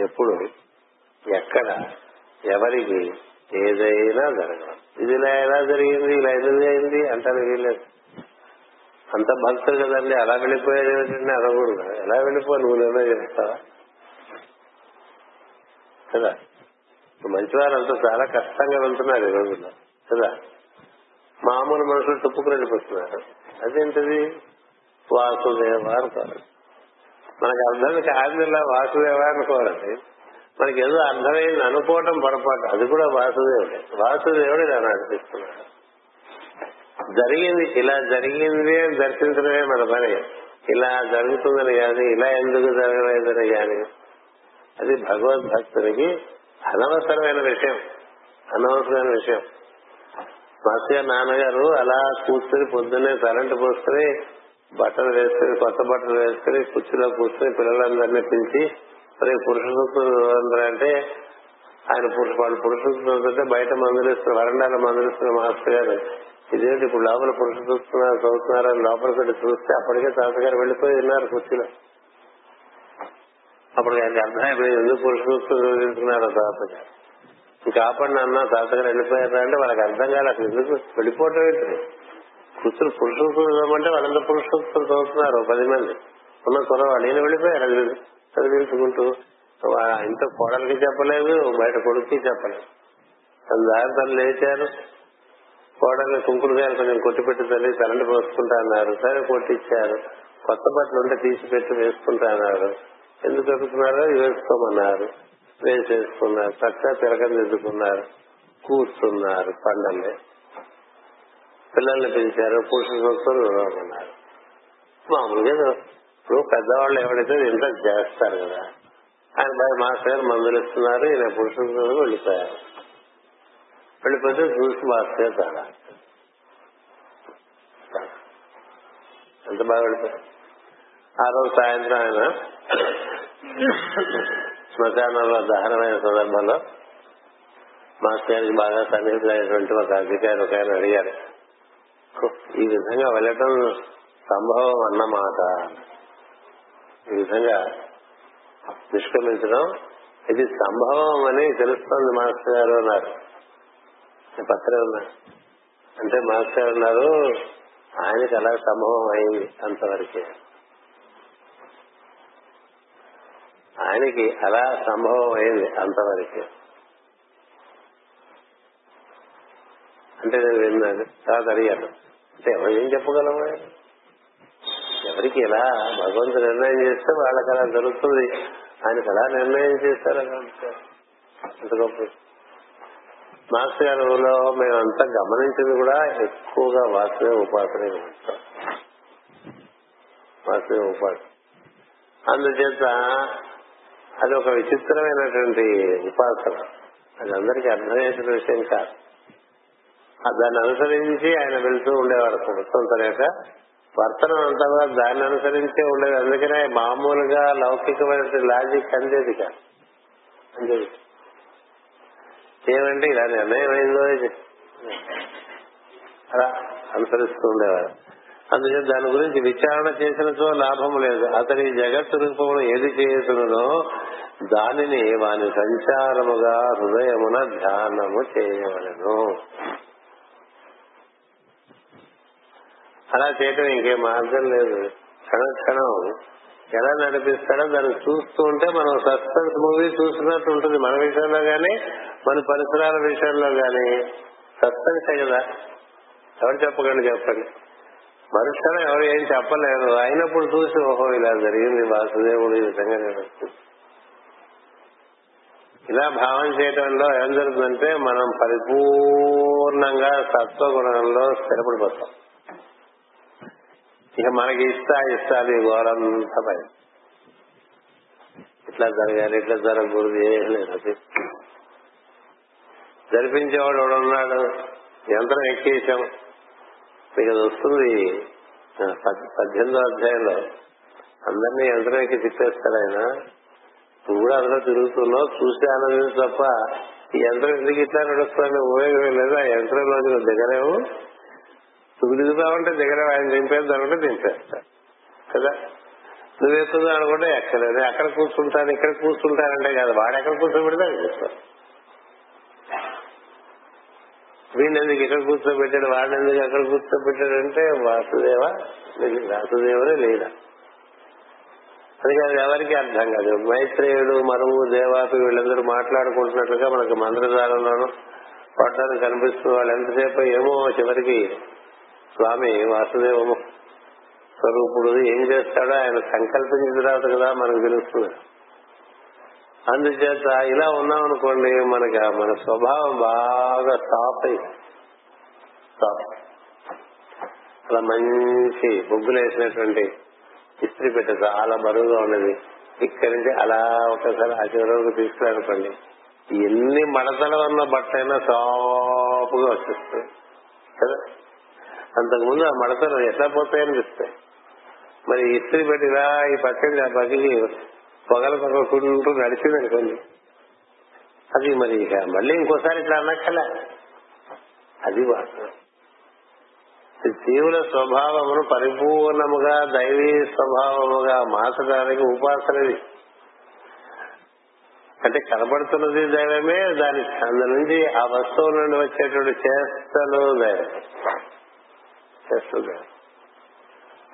ఎప్పుడు ఎక్కడ ఎవరికి ఏదైనా జరగవచ్చు. ఇది ఇలా ఎలా జరిగింది ఇలా ఎందుకు అయింది అంటారు వీళ్ళలేదు అంత భక్తులు కదండి అలా వెళ్ళిపోయాడు ఏమిటండి? అనకూడదు ఎలా వెళ్ళిపో నువ్వు నిర్ణయం చేస్తావా కదా? మంచివారంతా చాలా కష్టంగా వెళ్తున్నారు ఈ రోజుల్లో. కదా? మామూలు మనుషులు తుప్పుకు వెళ్ళిపోతున్నారు అదేంటిది? వాసుదేవ అనుకోవాలి. మనకు అర్థం కాదులా వాసుదేవ అనుకోవాలండి మనకి ఏదో అర్థమైంది అనుకోవటం పొరపాటు. అది కూడా వాసుదేవుడే. వాసుదేవుడు ఇలా నడిపిస్తున్నాడు జరిగింది ఇలా జరిగింది అని దర్శించడమే మన పని. ఇలా జరుగుతుందని కానీ ఇలా ఎందుకు జరగలేదని కానీ. అది భగవద్భక్తునికి అనవసరమైన విషయం. అనవసరమైన విషయం. మాస్టర్ నాన్నగారు అలా కూర్చుని పొద్దున్నే కరెంటు పోసుకుని బట్టలు వేసుకుని కొత్త బట్టలు వేసుకుని కుర్చీలో కూర్చుని పిల్లలందరినీ పిలిచి మరి పురుష అంటే ఆయన పురుష వాళ్ళు పురుష సూత్రం బయట మందులిస్తున్నారు వరండాలో మందులిస్తున్న మాస్టర్ గారు. ఇదేంటి ఇప్పుడు లోపల పురుష చూస్తున్నారు చదువుతున్నారని లోపలికి వెళ్ళి చూస్తే అప్పటికే తాతగారు వెళ్ళిపోయి ఉన్నారు కుర్చీలో. అప్పుడు ఆయనకి అర్థమైపోయింది ఎందుకు పురుష సూత్రం తాతగారు? కాపాడిన అన్న తాతగారు వెళ్ళిపోయారు అంటే వాళ్ళకి అర్థం కాదు అసలు ఎందుకు వెళ్ళిపోవటం ఏంటి? కూతురు పురుష అంటే వాళ్ళంతా పురుష చదువుతున్నారు పది మంది. ఉన్న కురవాళ్ళు నేను వెళ్ళిపోయారు? అది చదివించుకుంటూ ఇంత కోడలికి చెప్పలేదు బయట కొడుక్కి చెప్పలేదు. తన దారి తను లేచారు. కోడల్ని కుంకుడు గారు కొంచెం కొట్టిపెట్టి తల్లి కరెంటు పోసుకుంటా అన్నారు. సరే కొట్టిచ్చారు. కొత్త బట్టలు ఉంటే తీసి పెట్టి వేసుకుంటా అన్నారు. ఎందుకు చెప్తున్నారో వేసుకోమన్నారు వేసేసుకున్నారు చక్కగా తిరగదిద్దుకున్నారు కూర్చున్నారు పండలే. పిల్లల్ని పిలిచారు పురుష సంస్థలు అన్నారు మామూలుగా ఇప్పుడు పెద్దవాళ్ళు ఎవరైతే ఇంత చేస్తారు కదా ఆయన భయ మాస్టర్ గారు మందులు ఇస్తున్నారు ఈయన పురుషులు వెళ్ళిపోయారు. వెళ్ళిపోతే చూసి మాస్టర్ చాలా ఎంత బాగా వెళ్ళిపోయారు? ఆ రోజు సాయంత్రం ఆయన శ్మశానంలో దహనమైన సందర్భంలో మాస్టర్ గారికి బాగా సన్నిహితులైనటువంటి ఒక అధికారి ఒక ఆయన అడిగారు ఈ విధంగా వెళ్ళటం సంభవం అన్నమాట. ఈ విధంగా నిష్క్రమించడం ఇది సంభవం అని తెలుస్తోంది మాస్టర్ గారు అన్నారు. పత్రం అంటే మాస్టర్ గారు అన్నారు ఆయనకి అలా సంభవం అయింది అంతవరకే. ఆయనకి అలా సంభవం అయింది అంతవరకు. అంటే నేను విన్నాను తర్వాత అడిగాను. అంటే ఎవరు ఏం చెప్పగలము ఎవరికి ఇలా భగవంతుడు నిర్ణయం చేస్తే వాళ్ళకి అలా జరుగుతుంది. ఆయనకి అలా నిర్ణయం చేస్తారు అంత గొప్ప. మాస్టర్ గారిలో మేమంతా గమనించింది కూడా ఎక్కువగా వాసుదేవ ఉపాసన గమనిస్తాం వాసుదేవ ఉపాసన అందుచేత అది ఒక విచిత్రమైనటువంటి ఉపాసన. అది అందరికీ అర్థమయ్యేసిన విషయం కాదు. దాన్ని అనుసరించి ఆయన వెళ్తూ ఉండేవారు మొత్తం తన యొక్క వర్తనం అంతా కూడా దాన్ని అనుసరించే ఉండేది. అందుకనే మామూలుగా లౌకికమైన లాజిక్ అందేది కాదు. అందేది. ఏమంటే ఇలా నిర్ణయం అయిందో అలా అనుసరిస్తూ ఉండేవారు. అందుచేత దాని గురించి విచారణ చేసినచో లాభం లేదు. అతని జగత్ రూపమును ఏది చేయుతున్నదో దానిని వాని సంచారముగా హృదయమున ధ్యానము చేయవలను. అలా చేయటం ఇంకే మార్గం లేదు. క్షణ క్షణం ఎలా నడిపిస్తాడో దాన్ని చూస్తూ ఉంటే మనం సస్పెన్స్ మూవీ చూస్తున్నట్టు ఉంటుంది. మన విషయంలో గానీ మన పరిసరాల విషయంలో గానీ సస్పెన్సే కదా. ఎవరు చెప్పకండి చెప్పండి. మనుషులు ఎవరు ఏం చెప్పలేరు. అయినప్పుడు చూసి ఓహో ఇలా జరిగింది వాసుదేవుడు ఈ విధంగా నేను ఇలా భావం చేయడంలో ఏం జరుగుతుందంటే మనం పరిపూర్ణంగా సత్వగుణంలో స్థిరపడిపోతాం. ఇక మనకి ఇష్ట ఇస్తాది ఘోరంత ఘోరంతా ఇట్లా జరగాలి ఇట్లా జరగకూడదు ఏం లేదు అది. జరిపించేవాడు ఉన్నాడు. యంత్రం ఎక్కేసాం. మీకు అది వస్తుంది పద్దెనిమిదో అధ్యాయంలో అందరినీ యంత్రం ఎక్కి ఆయన. నువ్వు కూడా అందులో తిరుగుతున్నావు చూసి ఆనందించు తప్ప ఈ యంత్రం ఎందుకు ఇట్లా నడుస్తుంది? ఉపయోగం లేదు ఆ యంత్రంలో నువ్వు దిగలేవు? నువ్వు దిగుతావంటే దిగలేవు ఆయన దింపేద్దామంటే దింపేస్తా. కదా? నువ్వు ఎక్కుదాం అనుకుంటే ఎక్కలేదు అక్కడ కూర్చుంటాను ఇక్కడ కూర్చుంటానంటే కాదు వాడు ఎక్కడ కూర్చోబెడితే అక్కడ వీళ్ళెందుకు ఇక్కడ కూర్చోబెట్టాడు వాడిని ఎందుకు అక్కడ కూర్చోబెట్టాడు అంటే వాసుదేవ వాసుదేవుడే లేదా అది ఎవరికి అర్థం కాదు. మైత్రేయుడు మరువు దేవాకు వీళ్ళందరూ మాట్లాడుకుంటున్నట్లుగా మనకు మంత్రదారంలోనూ పడ్డానికి కనిపిస్తున్న వాళ్ళు ఎంతసేపు ఏమో చివరికి స్వామి వాసుదేవము స్వరూపుడు ఏం చేస్తాడో ఆయన సంకల్పించిన తర్వాత కదా మనకు తెలుస్తుంది. అందుచేత ఇలా ఉన్నాం అనుకోండి మనకి మన స్వభావం బాగా స్టాప్ అయి స్టాప్ అలా మంచి బొగ్గులు వేసినటువంటి ఇస్త్రీ పెట్ట చాలా బరువుగా ఉన్నది. ఇక్కడి నుంచి అలా ఒకసారి ఆ చివరి వరకు తీసుకురానుకోండి. ఎన్ని మడతలు ఉన్న బట్ట అయినా సాపుగా వచ్చేస్తుంది కదా? అంతకుముందు ఆ మడతలు ఎట్లా పోతాయనిపిస్తాయి మరి ఇస్త్రీ పెట్టి ఇలా ఈ పక్కకి ఆ పక్కకి పొగలు పగలకుంటూ నడిచింది అనుకోండి అది మరి ఇక మళ్ళీ ఇంకోసారి ఇట్లా అన్నక్కలే అది వాస్తవం. జీవుల స్వభావమును పరిపూర్ణముగా దైవీ స్వభావముగా మార్చడానికి ఉపాసనది అంటే కనబడుతున్నది దైవమే దాని అందు నుంచి ఆ వస్తువు నుండి వచ్చేటువంటి చేష్టలు దైవం చేష్టలు దైవం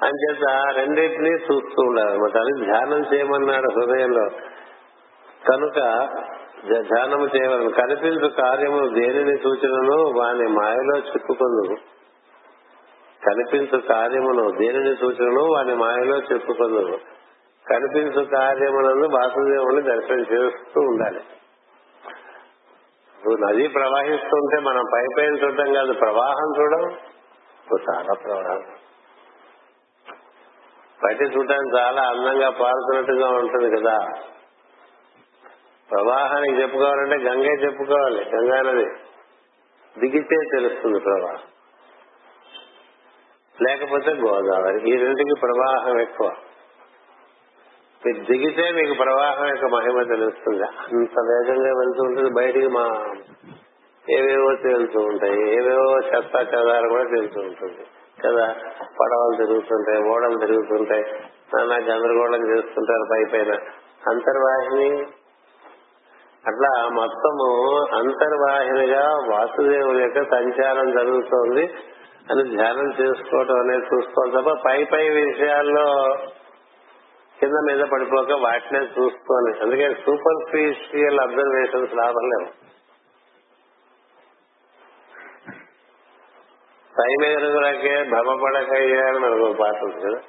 అంచేత రెండింటినీ చూస్తూ ఉండాలి. అనమాట అది ధ్యానం చేయమన్నాడు హృదయంలో. కనుక ధ్యానం ధ్యానము చేయవలను. కనిపించు కార్యము దేనిని సూచనను వాని మాయలో చిక్కుకొను కనిపించు కార్యమును దేనిని సూచనను వాని మాయలో చెప్పుకొను. కనిపించు కార్యమునందు వాసుదేవుని దర్శనం చేస్తూ ఉండాలి. ఇప్పుడు నది ప్రవహిస్తుంటే మనం పై పైన చూడటం కాదు ప్రవాహం చూడడం చాలా ప్రవాహం. బయట చూడటానికి చాలా అందంగా పారుతున్నట్టుగా ఉంటుంది కదా. ప్రవాహానికి చెప్పుకోవాలంటే గంగే చెప్పుకోవాలి గంగా నది దిగితే తెలుస్తుంది ప్రవాహం. లేకపోతే గోదావరి. ఈ రెండుకి ప్రవాహం ఎక్కువ. మీరు దిగితే మీకు ప్రవాహం యొక్క మహిమ తెలుస్తుంది. అంత వేగంగా వెళ్తూ ఉంటుంది. బయటికి మా ఏవేవో తేలుతూ ఉంటాయి. ఏవేవో చెత్త చెదారు కూడా తేలుతూ ఉంటుంది. కదా పడవలు తిరుగుతుంటాయి ఓడలు తిరుగుతుంటాయి నానా గందరగోళం చేస్తుంటారు పై పైన. అంతర్వాహిని? అట్లా మొత్తము అంతర్వాహినిగా వాసుదేవుని యొక్క సంచారం జరుగుతోంది అని ధ్యానం చేసుకోవటం అనేది చూసుకోవాలి తప్ప పై పై విషయాల్లో కింద మీద పడిపోక వాటినే చూసుకోవాలి. అందుకే సూపర్ఫిషియల్ అబ్జర్వేషన్స్ లాభం లేవు పై మెరుగులకే భ్రమపడకయ్యాని మనకు పాట ఉంది కదా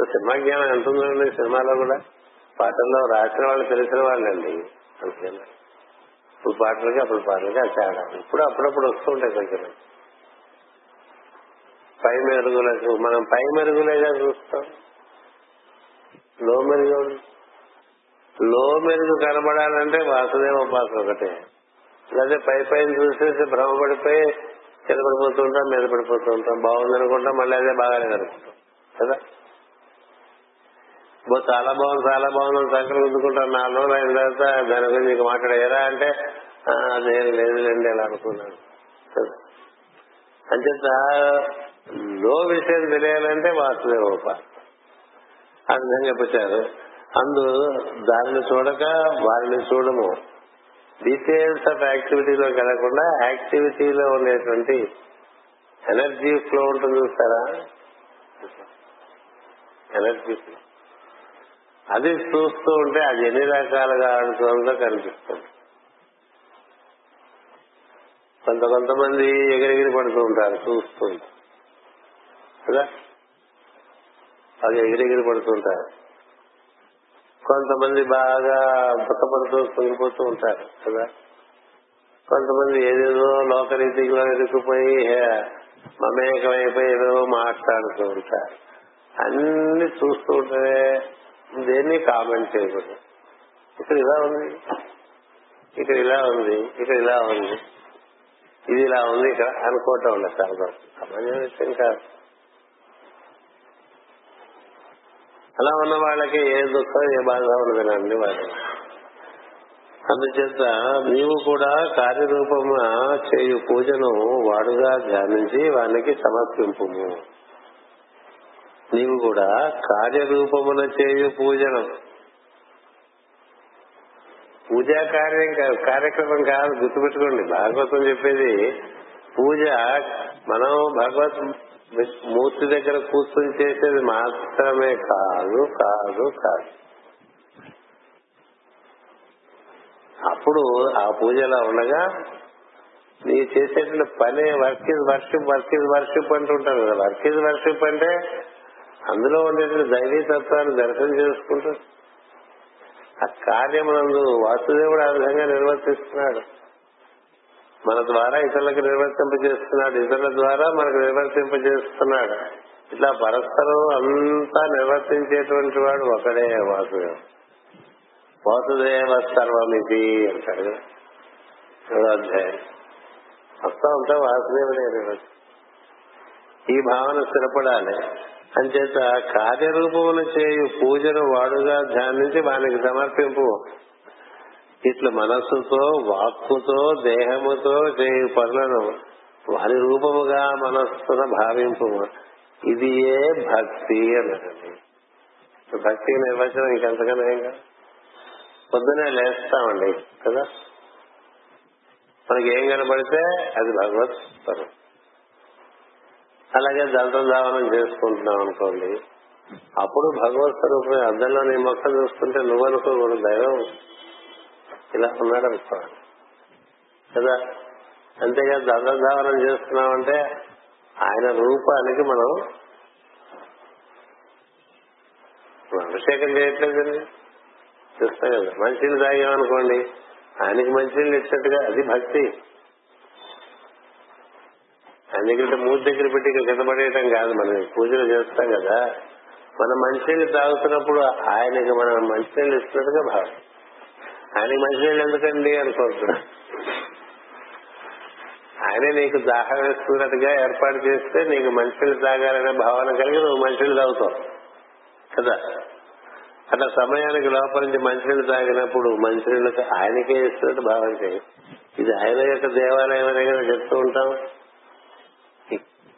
సినిమా జ్ఞానం ఎంత ఉందండి సినిమాలో కూడా? పాటల్లో రాసిన వాళ్ళు తెలిసిన వాళ్ళండి. అంతేనా? ఇప్పుడు పాటలకి అప్పుడు పాటలకి అది తేడా. ఇప్పుడు అప్పుడప్పుడు వస్తూ ఉంటాయి కొంచెం పై మెరుగులకు మనం పై మెరుగులేగా చూస్తాం. లో మెరుగు లో మెరుగు కనబడాలంటే వాసుదేవ ఉపాసన ఒకటే. లేదా పై పైన చూసేసి భ్రమపడిపోయి కింద పడిపోతూ ఉంటాం మీద పడిపోతూ ఉంటాం. బాగుంది అనుకుంటాం మళ్ళీ అదే బాగాలేదు అనుకుంటాం కదా? బో చాలా బాగుంది చాలా బాగుంది సంకరం గుద్దుకుంటాం నాలుగు రోజులు అయిన తర్వాత దాని గురించి నీకు మాట్లాడారా అంటే అదేం లేదులేండి అలా అనుకున్నాను. అంచేత లో విషయం తెలియాలంటే వాసుదేవ ఉపాసన ఆ విధంగా చెప్పారు. అందు దానిని చూడక వారిని చూడము. డీటెయిల్స్ ఆఫ్ యాక్టివిటీలో కలగకుండా యాక్టివిటీలో ఉండేటువంటి ఎనర్జీ ఫ్లో ఉంటుంది చూస్తారా? ఎనర్జీ ఫ్లో అది చూస్తూ ఉంటే అది ఎన్ని రకాలుగా అనుకోవడంలో కనిపిస్తుంది. కొంత కొంతమంది ఎగిరెగిరి పడుతూ ఉంటారు చూస్తూ. ఉంటారు. కదా? అది ఎగిరెగిరి పడుతూ ఉంటారు. కొంతమంది బాగా దుఃఖపడుతూ కుంగిపోతూ ఉంటారు కదా? కొంతమంది ఏదేదో లోకరీతిలో ఇరుక్కుపోయి హే- మమేకమైపోయి ఏదో మాట్లాడుతూ ఉంటారు. అన్ని చూస్తూ ఉంటే దేన్ని కామెంట్ చేయకూడదు. ఇక్కడ ఇలా ఉంది ఇక్కడ ఇలా ఉంది ఇక్కడ ఇలా ఉంది ఇది ఇలా ఉంది ఇక్కడ అనుకోవటం ఉండదు సార్. సామాన్య విషయం కాదు. అలా ఉన్న వాళ్ళకి ఏ దుఃఖం ఏ బాధ ఉండదండి వాళ్ళు అందుచేత నీవు కూడా కార్యరూపమా చేయు పూజను వాడుగా ధ్యానించి వానికి సమర్పింపు నీవు కూడా కార్యరూపమున చేయు పూజను. పూజా కార్యం కార్యక్రమం కాదు గుర్తుపెట్టుకోండి. భాగవతం చెప్పేది పూజ మనం భగవత్ మూర్తి దగ్గర కూర్చొని చేసేది మాత్రమే కాదు కాదు కాదు. అప్పుడు ఆ పూజ ఎలా ఉండగా నీ చేసేటువంటి పని work is worship work is worship అంటుంటారు కదా. వర్క్ ఇస్ వర్షిప్ అంటే అందులో ఉండేటువంటి దైవీ తత్వాన్ని దర్శనం చేసుకుంటూ ఆ కార్యమునందు వాసుదేవుడు ఆ విధంగా నిర్వర్తిస్తున్నాడు. మన ద్వారా ఇతరులకు నిర్వర్తింపజేస్తున్నాడు. ఇతరుల ద్వారా మనకు నిర్వర్తింపజేస్తున్నాడు. ఇట్లా పరస్పరం అంతా నిర్వర్తించేటువంటి వాడు ఒకడే వాసుదేవుడు వాసుదేవ. సర్వమితి అంటాడు కదా. అధ్యాయం. మొత్తం అంతా వాసుదేవుడే ఈ భావన స్థిరపడాలి. అంచేత కార్యరూపమును చేయు పూజను వాడుగా ధ్యానించి వానికి సమర్పింపు. ఇట్లా మనస్సుతో వాక్కుతో దేహముతో చేయు పనులను వారి రూపముగా మనస్సున భావింపు. ఇది ఏ భక్తి అన్నదండి భక్తి నిర్వచనం ఇంకెంతకన్నా ఏం కాదు. పొద్దునే లేస్తామండి కదా? మనకి ఏం కనబడితే అది భగవత్ స్వరం అలాగే దళితం దావనం చేసుకుంటున్నాం అనుకోండి అప్పుడు భగవత్ స్వరూపం అద్దంలో నీ మొక్క చూస్తుంటే నువ్వు అనుకోకూడదు దైవం. ఇలా ఉన్నాడు అనుకోవాలి కదా? అంతేగా దండధావనం చేస్తున్నామంటే ఆయన రూపానికి మనం అభిషేకం చేయట్లేదండి చూస్తాం కదా. మంచిని తాగామనుకోండి ఆయనకి మంచినీళ్ళు ఇచ్చినట్టుగా అది భక్తి. ఆయన దగ్గర మూడు దగ్గర పెట్టి ఇక్కడ కాదు మనం పూజలు చేస్తాం కదా. మనం మంచినీళ్ళు తాగుతున్నప్పుడు ఆయనకి మనం మంచినీళ్ళు ఇస్తున్నట్టుగా భావం ఆయన మంచినీళ్ళు ఎందుకండి అనుకోవచ్చు ఆయనే నీకు దాహం వేస్తున్నట్టుగా ఏర్పాటు చేస్తే నీకు మంచినీళ్ళు తాగాలనే భావన కలిగి నువ్వు మంచినీళ్ళు తాగుతావు. కదా? అట్లా సమయానికి లోపల నుంచి మంచినీళ్ళు తాగినప్పుడు మంచినీళ్ళకి ఆయనకే ఇస్తున్నట్టు భావన చేయి ఇది ఆయన యొక్క దేవాలయం అనే కదా చెప్తూ ఉంటాం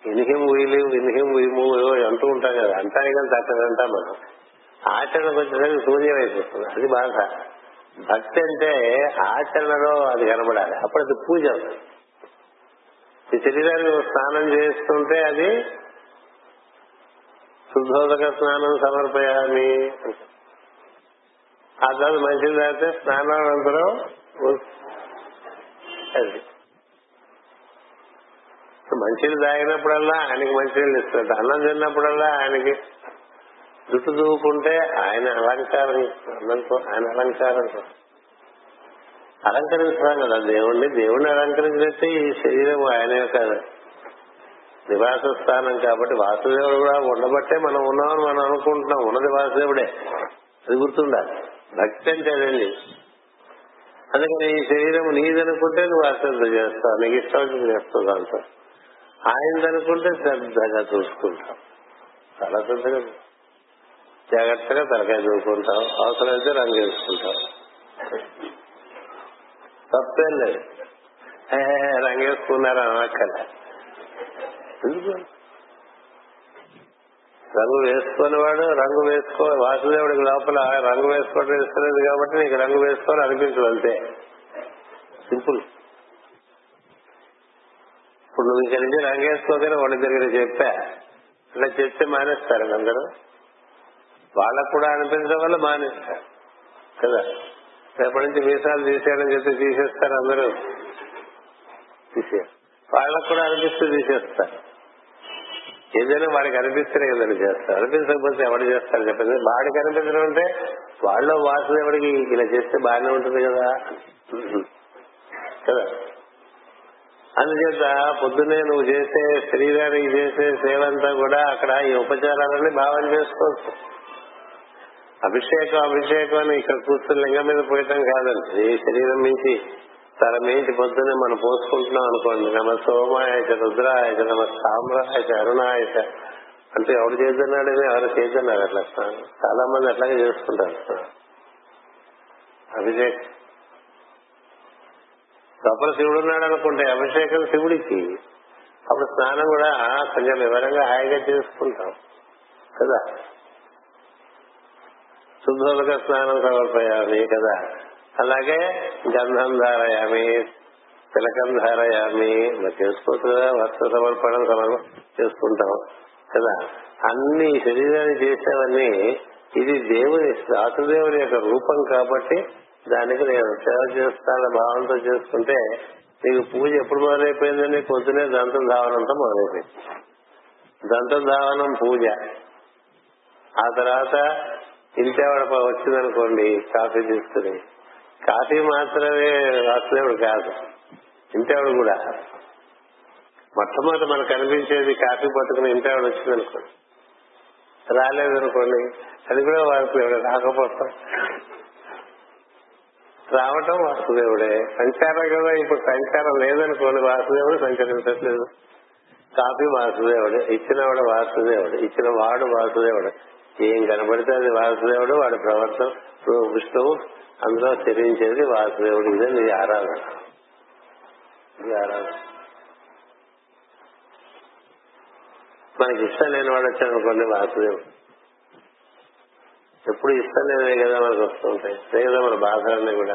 ఇన్హిం వీలు ఇన్హిం వీము అంటూ ఉంటాం కదా. అంటాయి కానీ అక్కడ అంటాం మనం. ఆచరణకు వచ్చేసరికి శూన్యం అయిపోతుంది అది బాధ. భక్తి అంటే ఆచరణలో అది కనబడాలి. అప్పుడు అది పూజ. ఈ శరీరాన్ని స్నానం చేస్తుంటే అది శుద్ధోదక స్నానం సమర్పయామి ఆ తర్వాత మంచిది తాగితే స్నానానంతరం అది. మంచిది తాగినప్పుడల్లా ఆయనకి మంచినీళ్ళు ఇస్తున్నట్టు అన్నం తిన్నప్పుడల్లా ఆయనకి జుట్టు దువ్వుకుంటే ఆయన అలంకారం అన్నంతో ఆయన అలంకారం అలంకరించడం కదా దేవుణ్ణి దేవుణ్ణి అలంకరించినట్టే ఈ శరీరం ఆయన యొక్క నివాస స్థానం కాబట్టి వాసుదేవుడు కూడా ఉండబట్టే మనం ఉన్నామని మనం అనుకుంటున్నాం. ఉన్నది వాసుదేవుడే. అది గుర్తుండాలి భక్తి అంటే అదండి అందుకని ఈ శరీరం నీదనుకుంటే నువ్వు అశ్రద్ధ చేస్తావు నీకు ఇష్టం వచ్చింది చేస్తావు దాంతో. ఆయనదనుకుంటే శ్రద్ధగా చూసుకుంటావు. చాలా శ్రద్ధగా జాగ్రత్తగా తలకాయ చూసుకుంటావు అవసరమైతే రంగు వేసుకుంటాం తప్పేం లేదు. ఏ, రంగు వేసుకున్నారు అనక్కల రంగు వేసుకునేవాడు రంగు వేసుకో వాసుదేవుడికి లోపల రంగు వేసుకోవడం ఇస్తలేదు కాబట్టి నీకు రంగు వేసుకోవాలి అనిపించదు అంతే. సింపుల్. ఇప్పుడు నువ్వు ఇక్కడి నుంచి రంగు వాడి దగ్గర చెప్పా. అట్లా చెప్తే మానేస్తారు అందరూ. వాళ్ళకు కూడా అనిపించడం వల్ల మానేస్తారు కదా? రేపటి నుంచి వీసాలు తీసేయడం చెప్తే తీసేస్తారు అందరూ. తీసే వాళ్ళకు కూడా అనిపిస్తే తీసేస్తారు ఏదైనా వాడికి అనిపిస్తేనే కదండి చేస్తారు అనిపించకపోతే ఎవరు చేస్తారు చెప్పండి. వాడికి అనిపించడం అంటే వాళ్ళ వాసన ఎవరికి ఇలా చేస్తే బాగానే ఉంటుంది కదా? కదా? అందుచేత పొద్దునే నువ్వు చేసే శరీరానికి చేసే సేవ అంతా కూడా అక్కడ ఈ ఉపచారాలన్నీ భావన చేసుకోవచ్చు అభిషేకం అభిషేకం అని ఇక్కడ కూర్చుని లింగం మీద పోయటం కాదండి. ఈ శరీరం నుంచి తల మించి పొద్దునే మనం పోసుకుంటున్నాం అనుకోండి. నమ సోమాయచ రుద్రాయచ నమ సామ్రాయచ అరుణాయచ అంటే ఎవరు చేస్తున్నాడని ఎవరు చేస్తున్నారు అట్లా? స్నానం చాలా మంది అట్లాగే చేసుకుంటారు స్నానం అభిషేకం. లోపల శివుడు ఉన్నాడు అనుకుంటే అభిషేకం శివుడికి. అప్పుడు స్నానం కూడా కొంచెం వివరంగా హాయిగా చేసుకుంటాం. కదా? శుద్ధోదక స్నానం సమర్పయామి కదా. అలాగే గంధం ధారయామి తిలకం ధారయామి చేసుకోవచ్చు కదా వస్త్ర సమర్పణం సమర్పణ చేసుకుంటాం కదా. అన్ని శరీరాన్ని చేసేవన్నీ ఇది దేవుని వాసుదేవుని యొక్క రూపం కాబట్టి దానికి నేను సేవ చేస్తాన భావంతో చేసుకుంటే నీకు పూజ ఎప్పుడు మొదలైపోయిందని పొద్దునే దంతం ధావనంతో మొదలైపోయింది. దంతం ధావనం పూజ. ఆ తర్వాత ఇంతేవాడు వచ్చిందనుకోండి కాఫీ తీసుకుని. కాఫీ మాత్రమే వాసుదేవుడు కాదు. ఇంతేవాడు కూడా. మొట్టమొదటి మనకు కనిపించేది కాఫీ పట్టుకుని ఇంతేవాడు వచ్చిందనుకోండి. రాలేదనుకోండి. అది కూడా వాసుదేవుడు రాకపోతాం రావటం వాసుదేవుడే. సంచారం కదా ఇప్పుడు సంచారం లేదనుకోండి వాసుదేవుడు సంచరించట్లేదు. కాఫీ వాసుదేవుడు ఇచ్చినవాడు వాసుదేవుడు ఇచ్చిన వాడు వాసుదేవుడు. ఏం కనబడితే అది వాసుదేవుడు? వాడి ప్రవర్తన విష్ణువు అందులో చరించేది వాసుదేవుడు. ఇదే నీ ఆరాధన. ఇది ఆరాధన. మనకి ఇష్టం లేని వాడు వచ్చాడు అనుకోండి వాసుదేవుడు. ఎప్పుడు ఇష్టం లేనివే కదా మనకు వస్తుంటాయి అదే కదా మన బాధలన్నీ కూడా.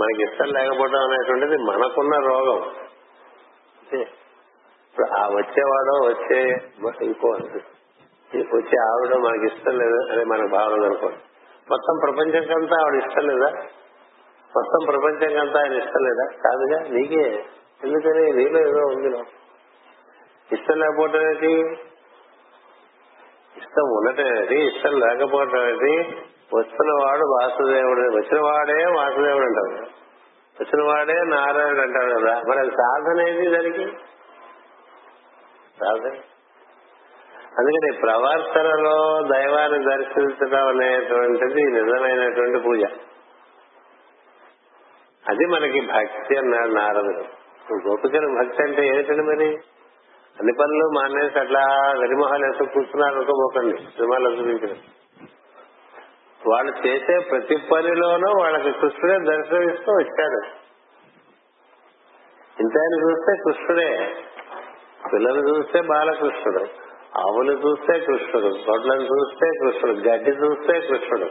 మనకి ఇష్టం లేకపోవడం అనేటువంటిది మనకున్న రోగం. ఇప్పుడు ఆ వచ్చేవాడో వచ్చే ఇంకో వచ్చి ఆవిడ మనకి ఇష్టం లేదు అనే మనకు భావన అనుకోండి మొత్తం ప్రపంచంకంతా ఆవిడ ఇష్టం లేదా? మొత్తం ప్రపంచంకంతా ఆయన ఇష్టం లేదా? కాదుగా నీకే. ఎందుకని? నీలో ఏదో ఉంది ఇష్టం లేకపోవటం ఏంటి? ఇష్టం ఉండటం ఏంటి ఇష్టం లేకపోవటం ఏంటి? వచ్చిన వాడు వాసుదేవుడు. వచ్చిన వాడే వాసుదేవుడు అంటారు. వచ్చిన వాడే నారాయణుడు అంటారు కదా. మరి అది సాధన ఏంటి దానికి? సాధన? అందుకని ప్రవర్తనలో దైవాన్ని దర్శించడం అనేటువంటిది నిజమైనటువంటి పూజ. అది మనకి భక్తి అన్నాడు నారదుడు. గోపికలు భక్తి అంటే ఏంటండి మరి? అన్ని పనులు మానేసి అట్లా వెరిమొహాలు వేసుకు కూర్చున్నారు అనుకోబోకండి సినిమాలు చూపించిన వాళ్ళు చేసే ప్రతి పనిలోనూ వాళ్ళకి కృష్ణుడే దర్శనమిస్తూ వచ్చాడు. ఇంటాయన చూస్తే కృష్ణుడే. పిల్లలు చూస్తే బాలకృష్ణుడు. ఆవులు చూస్తే కృష్ణుడు గొడ్లను చూస్తే కృష్ణుడు గడ్డి చూస్తే కృష్ణుడు.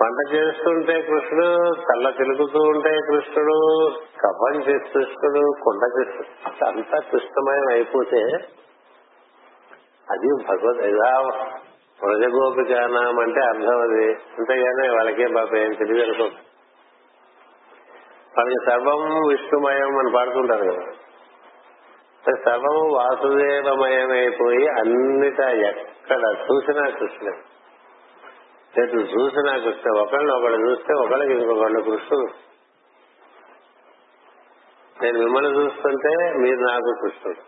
పంట చేస్తుంటే కృష్ణుడు కళ్ళ తిరుగుతూ ఉంటే కృష్ణుడు కవ్వం చేసి కృష్ణుడు కొండ కృష్ణుడు. అంతా కృష్ణమయం అయిపోతే అది భగవద్ ఇలా ప్రజగోపికానాం అంటే అర్థం అది. అంతేగానే వాళ్ళకే బాబా ఏం తెలియదు అనుకో. వాళ్ళకి సర్వం విష్ణుమయం అని పాడుతుంటారు కదా. సర్వము వాసుదేవమయమైపోయి అన్నిట ఎక్కడ చూసినా కృష్ణ ఎటు చూసినా కృష్ణ ఒకళ్ళని ఒకళ్ళు చూస్తే ఒకళ్ళకి ఇంకొకళ్ళు కృష్ణుడు. నేను మిమ్మల్ని చూస్తుంటే మీరు నాకు కృష్ణుడు.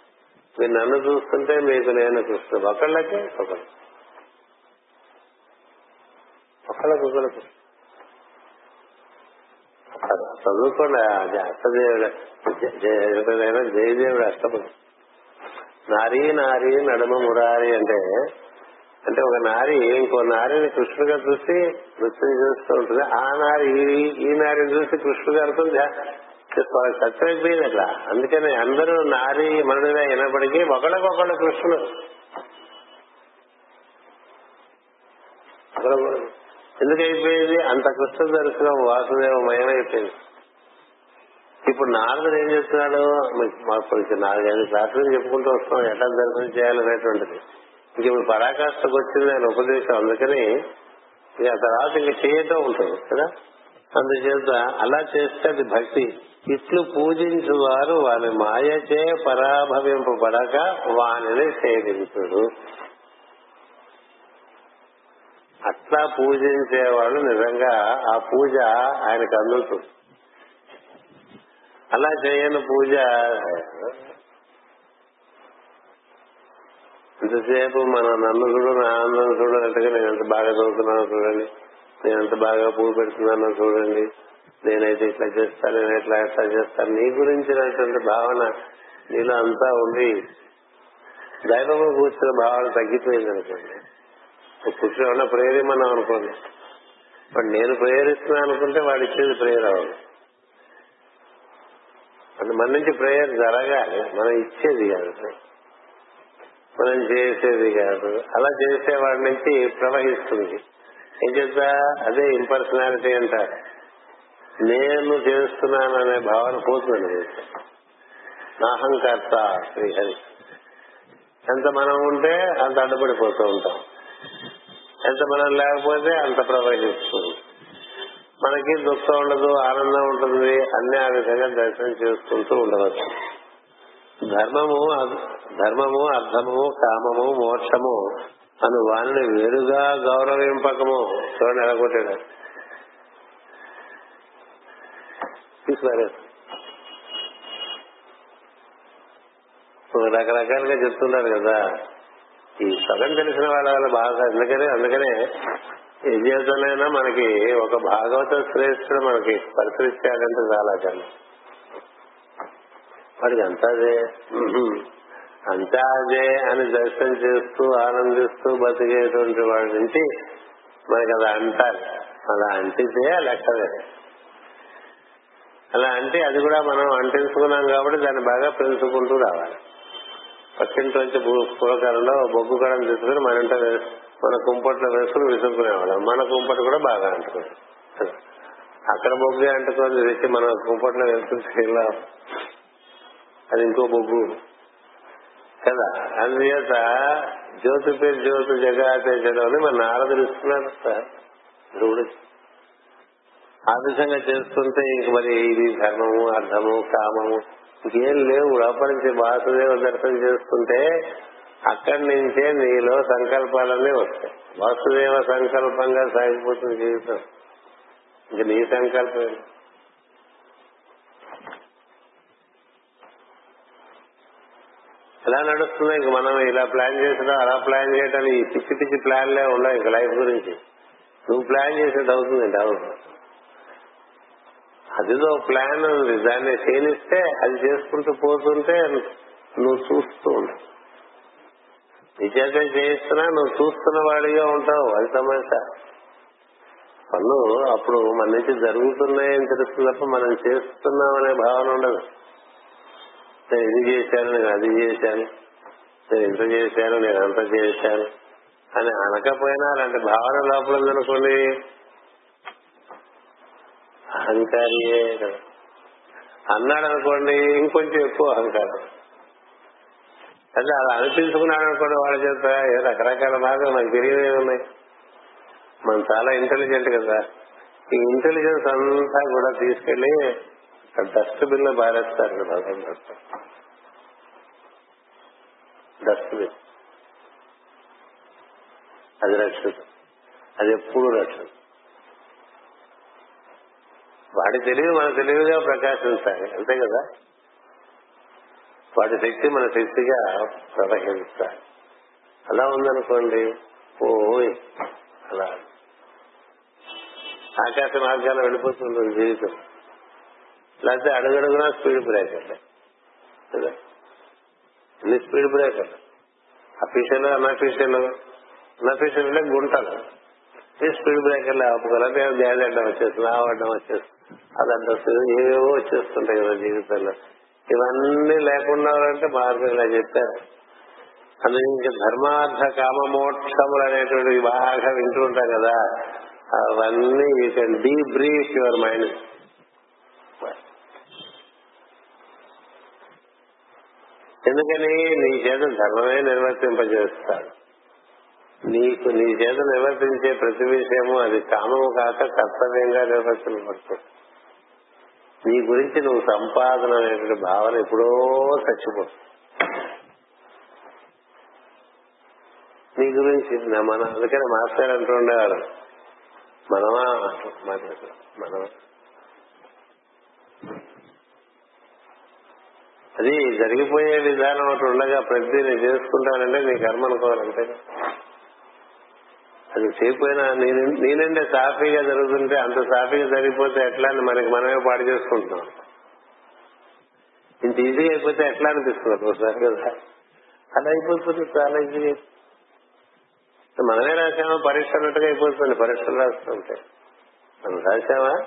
మీరు నన్ను చూస్తుంటే మీకు నేను కృష్ణుడు. ఒకళ్ళకి ఒకళ్ళు. ఒకళ్ళకి ఒకళ్ళు కృష్ణుడు. చదువుకోండి అష్టదేవుడు ఎప్పుడైనా జయదేవుడు అష్టపది నారీ నారీ నడుమ మురారి అంటే అంటే ఒక నారి ఇంకో నారిని కృష్ణుడుగా చూసి నృత్యం చేస్తూ ఉంటుంది. ఆ నారి ఈ- నారిని చూసి కృష్ణుడు గారితో సత్యమైపోయింది అట్లా. అందుకని అందరూ నారి మనుడిగా అయినప్పటికీ ఒకళ్ళకొకళ్ళు కృష్ణుడు ఒకళ్ళకొకళ్ళు. ఎందుకైపోయింది? అంత కృష్ణ దర్శనం వాసుదేవమయమైపోయింది. ఇప్పుడు నారదుడు ఏం చేస్తున్నాడు మాకు కొంచెం నాలుగైదు శాస్త్రం చెప్పుకుంటూ వస్తున్నాం ఎట్లా దర్శనం చేయాలనేటువంటిది. ఇంక ఇప్పుడు పరాకాష్ఠకు వచ్చింది ఆయన ఉపదేశం అందుకని ఇక తర్వాత ఇంక చేయటం ఉంటుంది కదా? అందుచేత అలా చేస్తే అది భక్తి. ఇట్లు పూజించు వారు వారి మాయచే పరాభవింపబడక వానిని సేవించుడు. అట్లా పూజించేవాళ్ళు నిజంగా ఆ పూజ ఆయనకు అందుతుంది. అలా చేయని పూజ ఇంతసేపు మన నన్ను చూడు నా ఆనందం చూడనట్టుగా నేను ఎంత బాగా చదువుతున్నానో చూడండి నేను ఎంత బాగా పువ్వు పెడుతున్నానో చూడండి నేనైతే ఇట్లా చేస్తాను నేను ఇట్లా ఎట్లా చేస్తాను నీ గురించినటువంటి భావన నీలో అంతా ఉండి దైవము కూర్చున్న భావన తగ్గిపోయింది అనుకోండి కూర్చుని ఉన్న ప్రేరేమన్నాం అనుకోండి వాడు నేను ప్రేరిస్తున్నా అనుకుంటే వాడు ఇచ్చేది ప్రేయర్ అవ్వదు. అంటే మన నుంచి ప్రేయర్ జరగాలి. మనం ఇచ్చేది కాదు. మనం చేసేది కాదు. అలా చేసేవాడి నుంచి ప్రవహిస్తుంది. ఏం చేస్తా? అదే ఇంపర్సనాలిటీ అంటారు నేను చేస్తున్నాను అనే భావన పోతుంది నాహంకర్త శ్రీహరి ఎంత మనం ఉంటే అంత అడ్డుపడిపోతూ ఉంటాం. ఎంత మనం లేకపోతే అంత ప్రవహిస్తుంది. మనకి దుఃఖం ఉండదు ఆనందం ఉంటుంది అన్ని ఆ విధంగా దర్శనం చేసుకుంటూ ఉండవచ్చు. ధర్మము ధర్మము అర్థము కామము మోక్షము అను వారిని వేరుగా గౌరవింపకము. చూడండి ఎలా కొట్టాడు. రకరకాలుగా చెప్తున్నారు కదా. ఈ సగం తెలిసిన వాళ్ళ వల్ల బాగా అందుకనే అందుకనే ఏ జీవితంలో మనకి ఒక భాగవత శ్రేష్ఠుడు మనకి పరిసరిచ్చాడంటే చాలా కన్నా వాడికి అంతాదే అంతా అదే అని దర్శనం చేస్తూ ఆనందిస్తూ బతికేటువంటి వాడి నుంచి మనకి అలా అంటారు. అలా అంటితే లెక్కలే అలా అంటే అది కూడా మనం అంటించుకున్నాం కాబట్టి దాన్ని బాగా పెంచుకుంటూ రావాలి. పక్కింటి నుంచి బొగ్గు కడం తీసుకుని మన ఇంట మన కుంపట్లో వేసుకుని విసుకునేవాళ్ళం మన కుంపటి కూడా బాగా అంటుకుంది. అక్కడ బొగ్గు అంటుకొని తెచ్చి మన కుంపట్లో వేసుకుని అది ఇంకో బొగ్గు. కదా? అందుచేత జ్యోతి పేరు జ్యోతి జగాతే చదవని మన నారదులు ఇస్తున్నారు సార్. ధ్రువుడు. ఆ విధంగా చేస్తుంటే ఇంక మరి ఇది ధర్మము అర్థము కామము ఇంకేం లేవు. లోపల నుంచి వాసుదేవ దర్శనం చేసుకుంటే అక్కడి నుంచే నీలో సంకల్పాలన్నీ వస్తాయి. వాసుదేవ సంకల్పంగా సాగిపోతుంది జీవితం. ఇంక నీ సంకల్పం ఎలా నడుస్తుందో ఇంక మనం ఇలా ప్లాన్ చేసినా అలా ప్లాన్ చేయడం ఈ పిచ్చి పిచ్చి ప్లాన్లే ఉండవు ఇంక లైఫ్ గురించి. నువ్వు ప్లాన్ చేసేది అవుతుంది అవును. అదిదో ప్లాన్ ఉంది దాన్ని తేలిస్తే అది చేసుకుంటూ పోతుంటే నువ్వు చూస్తూ ఉంటావు నిజంగా చేయిస్తున్నా నువ్వు చూస్తున్న వాడిగా ఉంటావు అది సమస్య. పనులు అప్పుడు మన నుంచి జరుగుతున్నాయని తెలుస్తుంది తప్ప మనం చేస్తున్నాం అనే భావన ఉండదు. నేను ఇది చేశాను నేను అది చేశాను నేను ఇంత చేశాను నేను అంత చేశాను అని అనకపోయినా అలాంటి భావన లోపల ఉందనుకోండి అహంకారియే కదా. అన్నాడు అనుకోండి ఇంకొంచెం ఎక్కువ అహంకారం. అంటే అలా అనిపించుకున్నాడు అనుకోండి వాళ్ళ చేత ఏ రకరకాల బాగా మనకు తెలియదే ఉన్నాయి. మనం చాలా ఇంటెలిజెంట్ కదా. ఈ ఇంటెలిజెన్స్ అంతా కూడా తీసుకెళ్ళి డస్ట్ బిన్లో బారేస్తారు కదా డస్ట్బిన్ అది రక్షిత. అది ఎప్పుడు రక్షిత. వాడి తెలివి మన తెలివిగా ప్రకాశించాలి అంతే. కదా? వాటి శక్తి మన శక్తిగా ప్రవహించాలి అలా ఉందనుకోండి ఓయ్ అలా. ఆకాశ మార్గాల్లో వెళ్ళిపోతుంది జీవితం. లేకపోతే అడుగడుగునా స్పీడ్ బ్రేకర్లే కదా? ఎన్ని స్పీడ్ బ్రేకర్లు అఫీషియల్ అన్అఫీషియల్ అన్అఫీషియల్ గుంటలు స్పీడ్ బ్రేకర్లు ఆపుకోవాలి. గ్యాస్ అడ్డం వచ్చేస్తుంది ఆ అడ్డం వచ్చేస్తుంది. అదంతా ఏవో ఏవేవో వచ్చేస్తుంటాయి కదా జీవితంలో. ఇవన్నీ లేకుండా అంటే మార్గం ఇలా చెప్పారు. అందుకే ఇంకా ధర్మార్థ కామ మోక్షములు అనేటువంటి బాగా వింటూ ఉంటాం కదా. అవన్నీ you can debrief your mind ఎందుకని? నీ చేత ధర్మమే నిర్వర్తింపజేస్తాడు. నీకు నీ చేత నిర్వర్తించే ప్రతి విషయము అది కామము కాక కర్తవ్యంగా నిర్వర్తింపబడుతుంది. నీ గురించి నువ్వు సంపాదన అనేటువంటి భావన ఎప్పుడో చచ్చిపోతుంది. నీ గురించి మన అందుకని మాస్టర్ అంటూ ఉండేవారు మనమా? మనమా? అది జరిగిపోయే విధానం ఒకటి ఉండగా ప్రతి నేను చేసుకుంటానంటే నీ కర్మ అనుకోవాలంటే. అది చేయకపోయినా నేనంటే సాఫీగా జరుగుతుంటే అంత సాఫీగా జరిగిపోతే ఎట్లా అని మనకి మనమే పాడు చేసుకుంటున్నాం. ఇంత ఈజీగా అయిపోతే ఎట్లా అనిపిస్తుంది ఒకసారి కదా? అలా అయిపోతుంది చాలా ఈజీగా మనమే రాసామా పరీక్ష అన్నట్టుగా అయిపోతుంది పరీక్షలు రాస్తుంటే. మనం రాసామా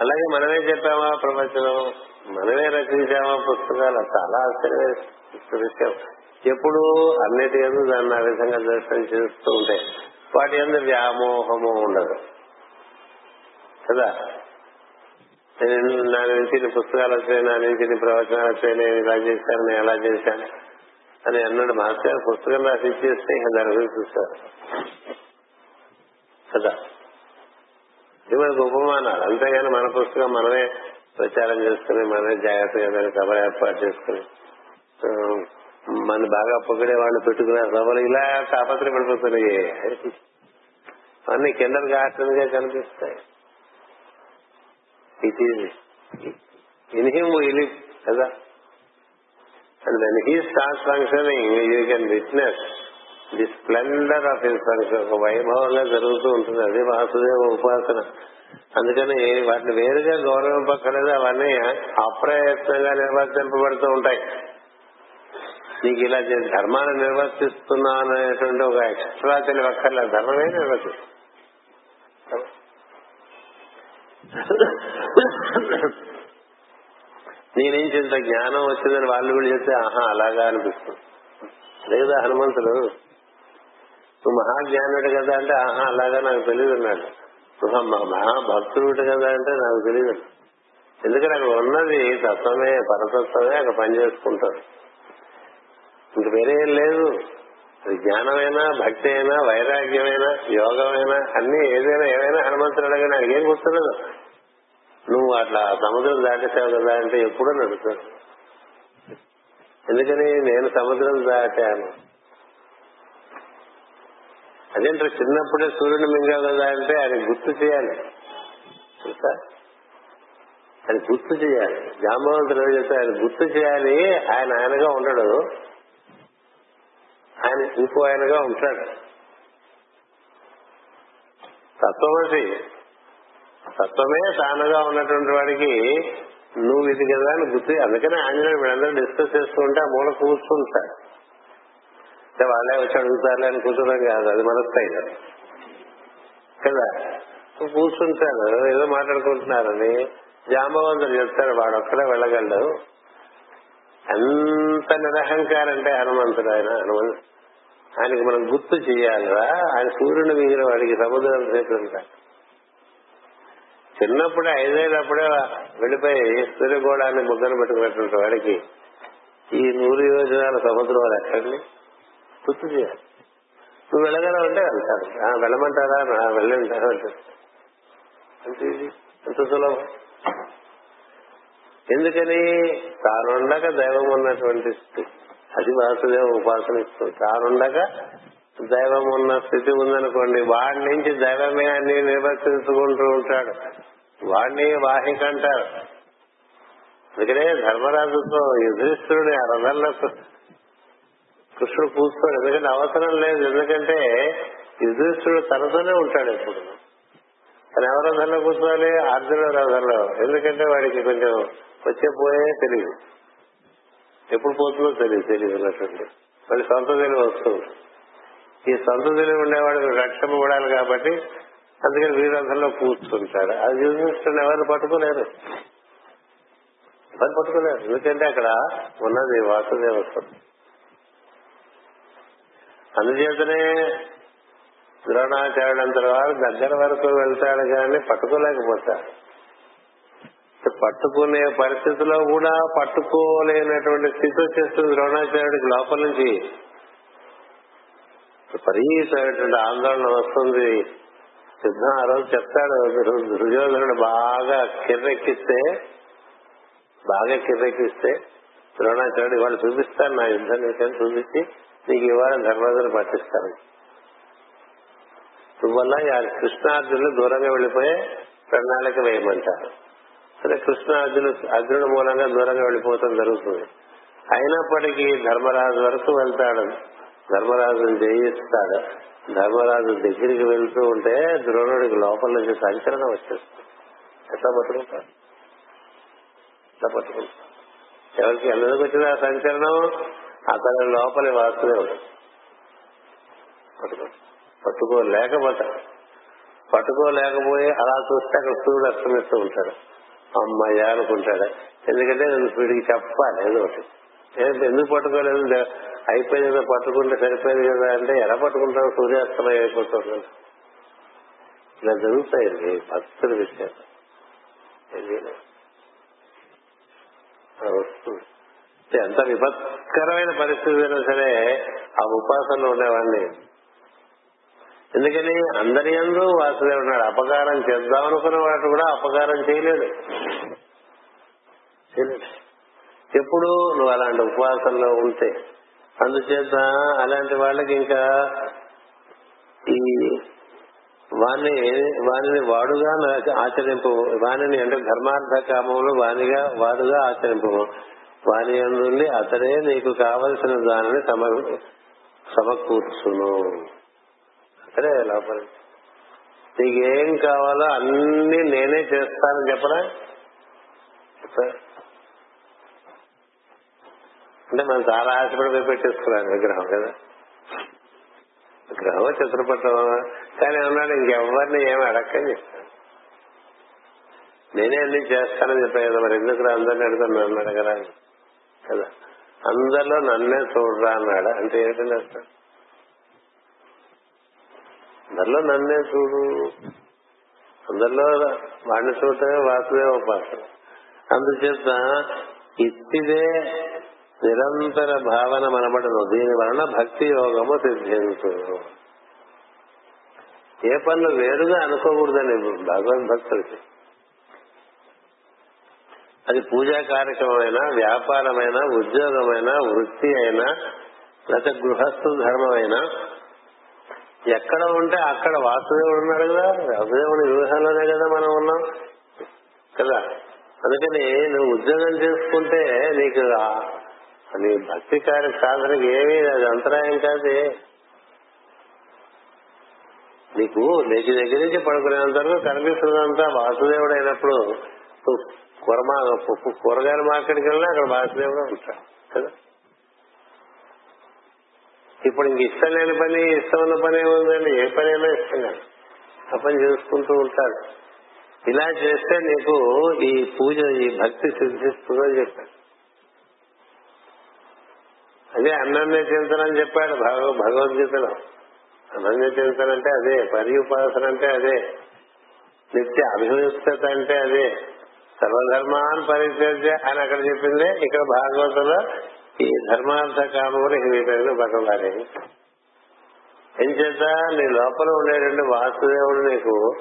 అలాగే మనమే చెప్పామా ప్రపంచం మనమే రచించామా పుస్తకాలు? చాలా ఆశ్చర్య. విషయం. ఎప్పుడు అన్నిటి ఎందు దాన్ని ఆ విధంగా దర్శనం చేస్తూ ఉంటాయి వాటి ఎందు వ్యామోహము ఉండదు. కదా? నేను నా నుంచి ఇన్ని పుస్తకాలు వచ్చాయి నా నుంచి ఇన్ని ప్రవచనాలు వచ్చాయి నేను ఇలా చేశాను నేను ఎలా చేశాను అని అన్నాడు మాస్టర్. పుస్తకం రాసి ఇచ్చేస్తే ఇంకా దాని గురించి చూస్తారు. కదా? ఇది మనకు ఉపమానాలు. అంతేగాని మన పుస్తకం మనమే ప్రచారం చేసుకుని మనమే జాగ్రత్తగా దాన్ని సభ ఏర్పాటు చేసుకుని మన బాగా పొగిడే వాళ్ళు పెట్టుకునే సభలు ఇలా తాపత్ర పడిపోతున్నాయి. అన్ని కింద గార్టన్గా కనిపిస్తాయి. ఇట్ ఈజ్ ఇన్ హిమ్ ఇలి కదా? And when he start functioning you can witness the splendour of his function ఒక వైభవంగా జరుగుతూ ఉంటుంది. అది వాసుదేవ ఉపాసన. అందుకని వాటిని వేరుగా గౌరవింపక్కర్లేదు. అవన్నీ అప్రయత్నంగా నిర్వర్తింపబడుతూ ఉంటాయి. నీకు ఇలా ధర్మాన్ని నిర్వర్తిస్తున్నా అనేటువంటి ఒక ఎక్స్ట్రా తెలియక్కర్లేదు. ధర్మమే నిర్వర్తిస్తుంది. నీ నుంచి ఇంత జ్ఞానం వచ్చిందని వాళ్ళు కూడా చెప్తే ఆహా అలాగా అనిపిస్తుంది. లేదా హనుమంతుడు నువ్వు మహాజ్ఞానుడు కదా అంటే ఆహా అలాగా నాకు తెలియదు అన్నాడు. నువ్వు మహాభక్తుడు కదా అంటే నాకు తెలియదు ఎందుకంటే అక్కడ ఉన్నది తత్వమే పరతత్వమే అక్కడ పనిచేసుకుంటారు ఇంక వేరే ఏం లేదు. అది జ్ఞానమైనా భక్తి అయినా వైరాగ్యమైనా యోగమైనా అన్ని ఏదైనా ఏమైనా హనుమంతుడు అడగని నాకు ఏం గుర్తులేదు. నువ్వు అట్లా సముద్రం దాటేసావు కదా అంటే ఎప్పుడూ నడుస్తాను ఎందుకని నేను సముద్రం దాటాను. అదేంటే చిన్నప్పుడే సూర్యుని మింగావు కదా అంటే ఆయన గుర్తు చేయాలి. చూసా ఆయన గుర్తు చేయాలి. జాంబవంతుడు ఏం చెప్తే ఆయన గుర్తు చేయాలి. ఆయన ఆయనగా ఉండడు. ఆయన ఇంకో ఆయనగా ఉంటాడు. తత్వమసి తత్వమే తానుగా ఉన్నటువంటి వాడికి నువ్వు ఇది కదా అని గుర్తు అందుకనే ఆంజనేయుడు వీళ్ళందరూ డిస్కస్ చేస్తూ ఉంటే ఆ మూల కూర్చుంటాడు అంటే వాళ్ళే వచ్చి అడుగుతారులే అని కూర్చోడం కాదు అది మన స్థాయి కదా కూర్చుంటాడు ఏదో మాట్లాడుకుంటున్నారని జాంబవంతుడు చెప్తాడు వాడు ఒక్కడే వెళ్ళగలడు. ఎంత నిరహంకారం అంటే హనుమంతుడు ఆయన హనుమంతుడు ఆయనకి మనం గుర్తు చేయాలిరా. ఆయన సూర్యుని మిగిలిన వాడికి సముద్రం సేపు చిన్నప్పుడే ఐదేళ్ళప్పుడే వెళ్ళిపోయి సూర్యగోళాన్ని ముద్దలు పెట్టుకున్నటువంటి వాడికి ఈ నూరు యోజనాల సముద్రం వాళ్ళు ఎక్కడిని గుర్తు చేయాలి. నువ్వు వెళ్ళగలవు అంటే వెళ్తాను. వెళ్ళమంటారా? వెళ్ళంటారా అంటే ఎంత సులభం. ఎందుకని తానుండక దైవం ఉన్నటువంటి స్థితి. అది వాసుదేవ ఉపాసన ఇస్తుంది. తానుండక దైవం ఉన్న స్థితి ఉందనుకోండి వాడి నుంచి దైవమే అని నిర్వర్తించుకుంటూ ఉంటాడు. వాడిని వాహిక అంటారు. అందుకనే ధర్మరాజుతో యుధిష్ఠుడిని ఆ రథంలో కృష్ణుడు కూర్చోడు. ఎందుకంటే అవసరం లేదు. ఎందుకంటే యుధిష్ఠుడు తనతోనే ఉంటాడు ఎప్పుడు. తను ఎవరి రథంలో కూర్చోవాలి? అర్జునుడు రథంలో ఎందుకంటే వాడికి కొంచెం వచ్చే పోయే తెలియదు ఎప్పుడు పోతుందో తెలియదు తెలియదు అన్నట్టు. మళ్ళీ సొంత తెలివి వస్తుంది. ఈ సొంత తెలివి ఉండేవాడు రక్షింపబడాలి కాబట్టి అందుకని వీరంధంలో కూర్చుంటాడు. అది యుధిష్ఠుడు ఎవరు పట్టుకోలేరు. ఎవరు పట్టుకోలేరు. ఎందుకంటే అక్కడ ఉన్నది వాసుదేవత్వం అందుచేతనే ద్రోణాచార్యుడు అంత వారు దగ్గర వరకు వెళ్తాడు కానీ పట్టుకోలేకపోతాడు. పట్టుకునే పరిస్థితిలో కూడా పట్టుకోలేనటువంటి స్థితి వచ్చేస్తుంది ద్రోణాచార్యుడికి లోపల నుంచి విపరీతమైనటువంటి ఆందోళన వస్తుంది. సిద్ధం ఆ రోజు చెప్తాడు దుర్యోధనుడు బాగా కిర్రెక్కిస్తే బాగా కిర్రెక్కిస్తే ద్రోణాచార్యుడు ఇవాళ చూపిస్తాను నా యుద్ధం నీకని చూపించి నీకు ఇవాళ ధర్మరాజును పట్టిస్తాను. వల్ల కృష్ణార్జునులు దూరంగా వెళ్ళిపోయే ప్రణాళిక వేయమంటారు. సరే కృష్ణ అర్జును అర్జునుడు మూలంగా దూరంగా వెళ్ళిపోవటం జరుగుతుంది. అయినప్పటికీ ధర్మరాజు వరకు వెళ్తాడు. ధర్మరాజును జయిస్తాడు. ధర్మరాజు దగ్గరికి వెళ్తూ ఉంటే ద్రోణుడికి లోపల నుంచి సంచలనం వచ్చేస్తుంది. ఎట్లా పట్టుకుంటాడు? ఎట్లా పట్టుకుంటాడు? ఎవరికి ఎందుకు వచ్చిన ఆ సంచలనం? అతని లోపలి వాసుదేవుడు పట్టుకో. పట్టుకోలేకపోతాడు. పట్టుకోలేకపోయి అలా చూస్తే అక్కడ సూర్యుడు అస్తమిస్తూ ఉంటాడు. అమ్మాయి అనుకుంటాడు. ఎందుకంటే నేను వీడికి చెప్పాలి ఏదో ఒకటి. ఎందుకు పట్టుకోలేదు? అయిపోయింది కదా పట్టుకుంటే సరిపోయింది కదా అంటే ఎలా పట్టుకుంటాడు సూర్యాస్తమయం అయిపోతుంది ఇలా జరుగుతాయండి భక్తుల విషయం ఎంత విపత్కరమైన పరిస్థితి అయినా సరే ఆ ఉపాసనలో ఉండేవాడిని ఎందుకని అందరి ఎందు వాసుదేవుడు ఉన్నాడు. అపకారం చేద్దాం అనుకున్న వాడు కూడా అపకారం చేయలేడు. ఎప్పుడు నువ్వు అలాంటి ఉపవాసంలో ఉంటే అందుచేత అలాంటి వాళ్ళకి ఇంకా ఈ వాణి వాణిని వాడుగా ఆచరింపు వాణిని అంటే ధర్మార్థ కామములు వాణిగా వాడుగా ఆచరింపు. వాణి అందుండి అతడే నీకు కావలసిన దానిని సమ సమకూర్చును. అక్కడే లోపల. నీకేం కావాలో అన్ని నేనే చేస్తానని చెప్పరా అంటే మనం చాలా ఆశపడి పెట్టేసుకున్నాను విగ్రహం కదా. విగ్రహం చిత్రపటం కానీ అన్నాడు ఇంకెవరిని ఏమి అడక్కని నేనే అన్ని చేస్తానని చెప్పాను కదా మరి ఎందుకు అందరిని అడుగుతాను నన్ను అడగరా కదా. అందరిలో నన్నే చూడరా అన్నాడు? అంటే ఏంటంటే అందరిలో నన్నే చూడు. అందరిలో వాడిని చూడటమే వాసుదేవ ఉపాసన అందుచేత ఇట్టిదే నిరంతర భావన మనబడను. దీని వలన భక్తి యోగము సిద్ధించు ఏ పనులు వేరుగా అనుకోకూడదని భగవద్భక్తుడికి అది పూజా కార్యక్రమమైనా వ్యాపారమైనా ఉద్యోగమైనా వృత్తి అయినా లేకపోతే గృహస్థు ధర్మమైనా ఎక్కడ ఉంటే అక్కడ వాసుదేవుడు ఉన్నాడు కదా వాసుదేవుని వ్యూహంలోనే కదా మనం ఉన్నాం. కదా? అందుకని నువ్వు ఉద్యోగం చేసుకుంటే నీకు నీ భక్తి కార్య సాధనకి ఏమీ అది అంతరాయం కాదే. నీకు నీకు దగ్గర నుంచి పడుకునేంత వరకు కనిపిస్తున్నంత వాసుదేవుడు అయినప్పుడు కూరమా కూరగాయల మార్కెట్కి వెళ్ళినా అక్కడ వాసుదేవుడు ఉంటాడు కదా? ఇప్పుడు ఇంక ఇష్టం లేని పని ఇష్టం ఉన్న పని ఏముందండి? ఏ పని అయినా ఇష్టం కాదు ఆ పని చేసుకుంటూ ఉంటాడు. ఇలా చేస్తే నీకు ఈ పూజ ఈ భక్తి సిద్ధిస్తుందని చెప్పాడు. అదే అన్నన్య చింతన అని చెప్పాడు భగవద్గీతలో. అనన్య చింతన అంటే అదే పర్యుపాసన అంటే అదే నిత్య అభివృద్ధత అంటే అదే సర్వధర్మాన్ పరిచర్య అని అక్కడ చెప్పిందే. ఇక్కడ భాగవతంలో ఈ ధర్మార్థ కామములు వీటైన పేరు ఏం చేత నీ లోపల ఉండేటువంటి వాసుదేవుడు నీకు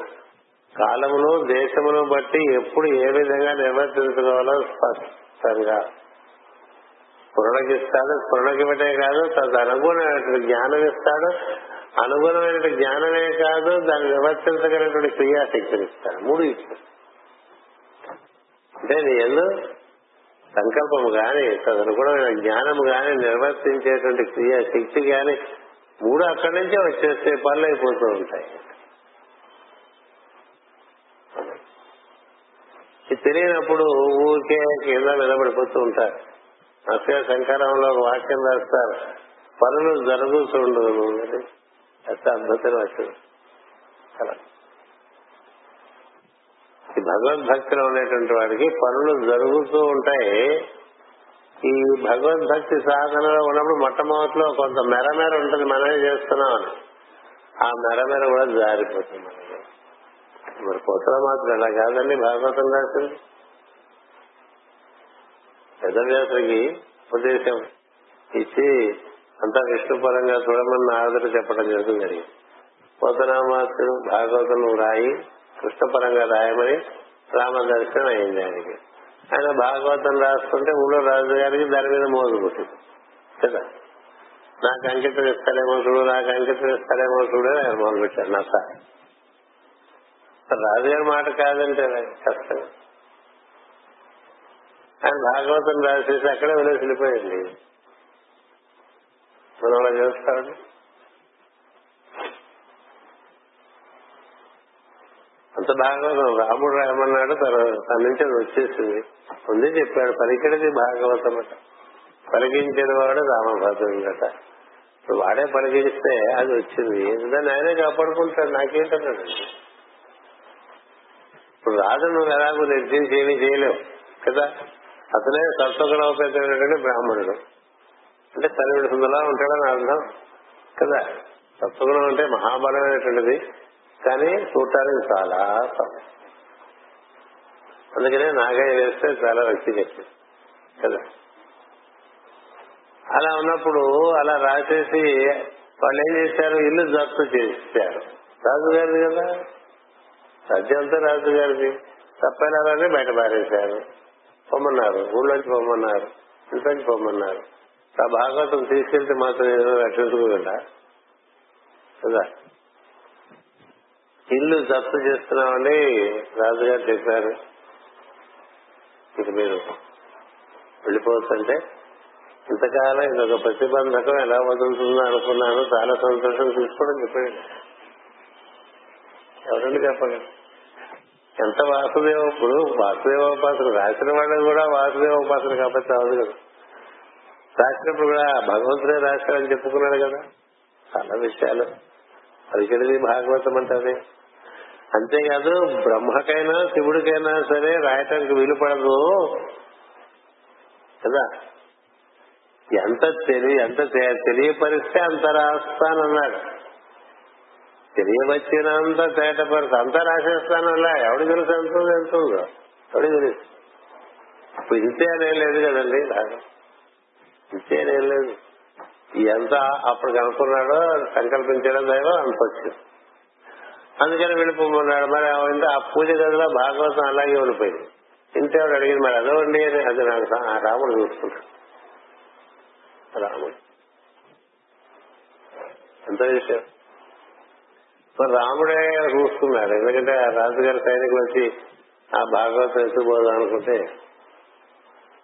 కాలమును దేశమును బట్టి ఎప్పుడు ఏ విధంగా నిర్వర్తించుకోవాలో స్పష్టంగా. స్ఫురణకిస్తాడు స్ఫురణకివ్వటే కాదు తదు అనుగుణమైనటువంటి జ్ఞానం ఇస్తాడు అనుగుణమైన జ్ఞానమే కాదు దాన్ని నిర్వర్తించగలిగినటువంటి క్రియాశక్తిని ఇస్తాడు. మూడు ఇస్తాడు అంటే నీ ఎందు సంకల్పము గాని తదనుగుణమైన జ్ఞానము గాని నిర్వర్తించేటువంటి క్రియా శక్తి గాని మూడు అక్కడి నుంచే వచ్చేస్తే పనులు అయిపోతూ ఉంటాయి. తెలియనప్పుడు ఊరికే కింద నిలబడిపోతూ ఉంటారు. అసలు శంకరంలో ఒక వాక్యం రాస్తారు. పనులు జరుగుతుండదు ఎంత అద్భుతం వచ్చింది అలా. ఈ భగవద్భక్తిలో ఉన్నటువంటి వాడికి పనులు జరుగుతూ ఉంటాయి. ఈ భగవద్భక్తి సాధనలో ఉన్నప్పుడు మొట్టమొదటిలో కొంత మెరమెర ఉంటుంది మనమే చేస్తున్నాం అని. ఆ మెరమెర కూడా జారిపోతుంది మనకి. మరి కొత్తలో మాత్రం ఎలా కాదండి భాగవతం రాసింది పెద్దవ్యాసకి ఉపదేశం ఇచ్చి అంతా విష్ణుపరంగా చూడమని ఆదర చెప్పడం జరుగుతుంది. జరిగింది పోతనామాత్రుడు భాగవతం రాయి. కృష్ణపరంగా రాయమని రామదర్శనం అయింది ఆయనకి. ఆయన భాగవతం రాసుకుంటే ఊళ్ళో రాజుగారికి దాని మీద మోజు పుట్టింది. కదా? నాకు అంకితం ఇస్తారేమో చూడు నాకు అంకితం ఇస్తారేమో చూడు ఆయన మొదలు పెట్టారు నా సార్. రాజుగారి మాట కాదంటే కష్టం. ఆయన భాగవతం రాసేసి అక్కడే వదిలేసి వెళ్ళిపోయింది. మనం అలా భాగవతం. రాముడు రాయమన్నాడు తన నుంచి అది వచ్చేసింది. ఉంది చెప్పాడు పలికిడిది భాగవతం అట. పలికించిన వాడు రామభద్రుడట వాడే పలికిస్తే అది వచ్చింది. దాన్ని ఆయనే కాపాడుకుంటాడు నాకేంటన్నాడు ఇప్పుడు రాదు నువ్వు ఎలాగో నిర్దించి ఏమీ చేయలేవు కదా? అతనే సత్వగుణోపేతమైనటువంటి బ్రాహ్మణుడు. అంటే తల్లి సుందలా ఉంటాడని అర్థం కదా? సత్వగుణం అంటే మహాబలమైనటువంటిది. కానీ చూడటానికి చాలా సమయం. అందుకనే నాగయ్య వేస్తే చాలా వ్యక్తిగతం కదా? అలా ఉన్నప్పుడు అలా రాసేసి వాళ్ళు ఏం చేశారు? ఇల్లు జప్తు చేశారు. రాజుగారిది కదా? సద్యంతా రాజుగారిది. తప్పైనారని బయట పారేశారు. పొమ్మన్నారు. ఊళ్ళోంచి పొమ్మన్నారు. ఇంట్లోంచి పొమ్మన్నారు. ఆ భాగవతం తీసుకెళ్తే మాత్రం ఏదో రక్షించుకోకుండా కదా? ఇల్లు జప్తు చేస్తున్నామని రాజుగారు చెప్పారు. ఇది మీరు వెళ్ళిపోతుంటే ఇంతకాలం ఇదొక ప్రతిబంధకం ఎలా వదులుతుందో అనుకున్నాను. చాలా సంతోషం తీసుకోవడం చెప్పాడు. ఎవరండి చెప్పండి ఎంత వాసుదేవ ఇప్పుడు వాసుదేవ ఉపాసన రాసిన వాళ్ళు కూడా వాసుదేవ ఉపాసన కాబట్టి అవదు కదా. రాసినప్పుడు కూడా భగవంతుడే రాశారని చెప్పుకున్నాడు కదా. చాలా విషయాలు. అది భాగవతం అంటది అంతేకాదు బ్రహ్మకైనా శివుడికైనా సరే రాయటానికి వీలు పడదు. కదా? ఎంత తెలియ ఎంత తెలియపరిస్తే అంత రాస్తానన్నాడు. తెలియవచ్చినంత తేటపరిస్తే అంతా రాసేస్తానన్నా ఎవడు తెలుసు ఎంత ఉందో ఎంత ఉందో? ఎవడు తెలుసు? ఇప్పుడు ఇంతే అనేం లేదు కదండి. ఇంతే అనేం లేదు. ఎంత అప్పుడు కనుక్కున్నాడో సంకల్పించడం దైవం అంత వచ్చింది. అందుకని వెళ్ళిపోమన్నాడు మరి ఆ పూజ గదిలో భాగవతం అలాగే ఉండిపోయింది. ఇంతేవాడు అడిగింది మరి అదోండి అని అది నాకు రాముడు చూసుకుంటాడు. రాముడు. ఎంత విషయం మరి రాముడే చూసుకున్నాడు. ఎందుకంటే ఆ రాజుగారి సైనికులు వచ్చి ఆ భాగవతం ఎత్తుపోదాం అనుకుంటే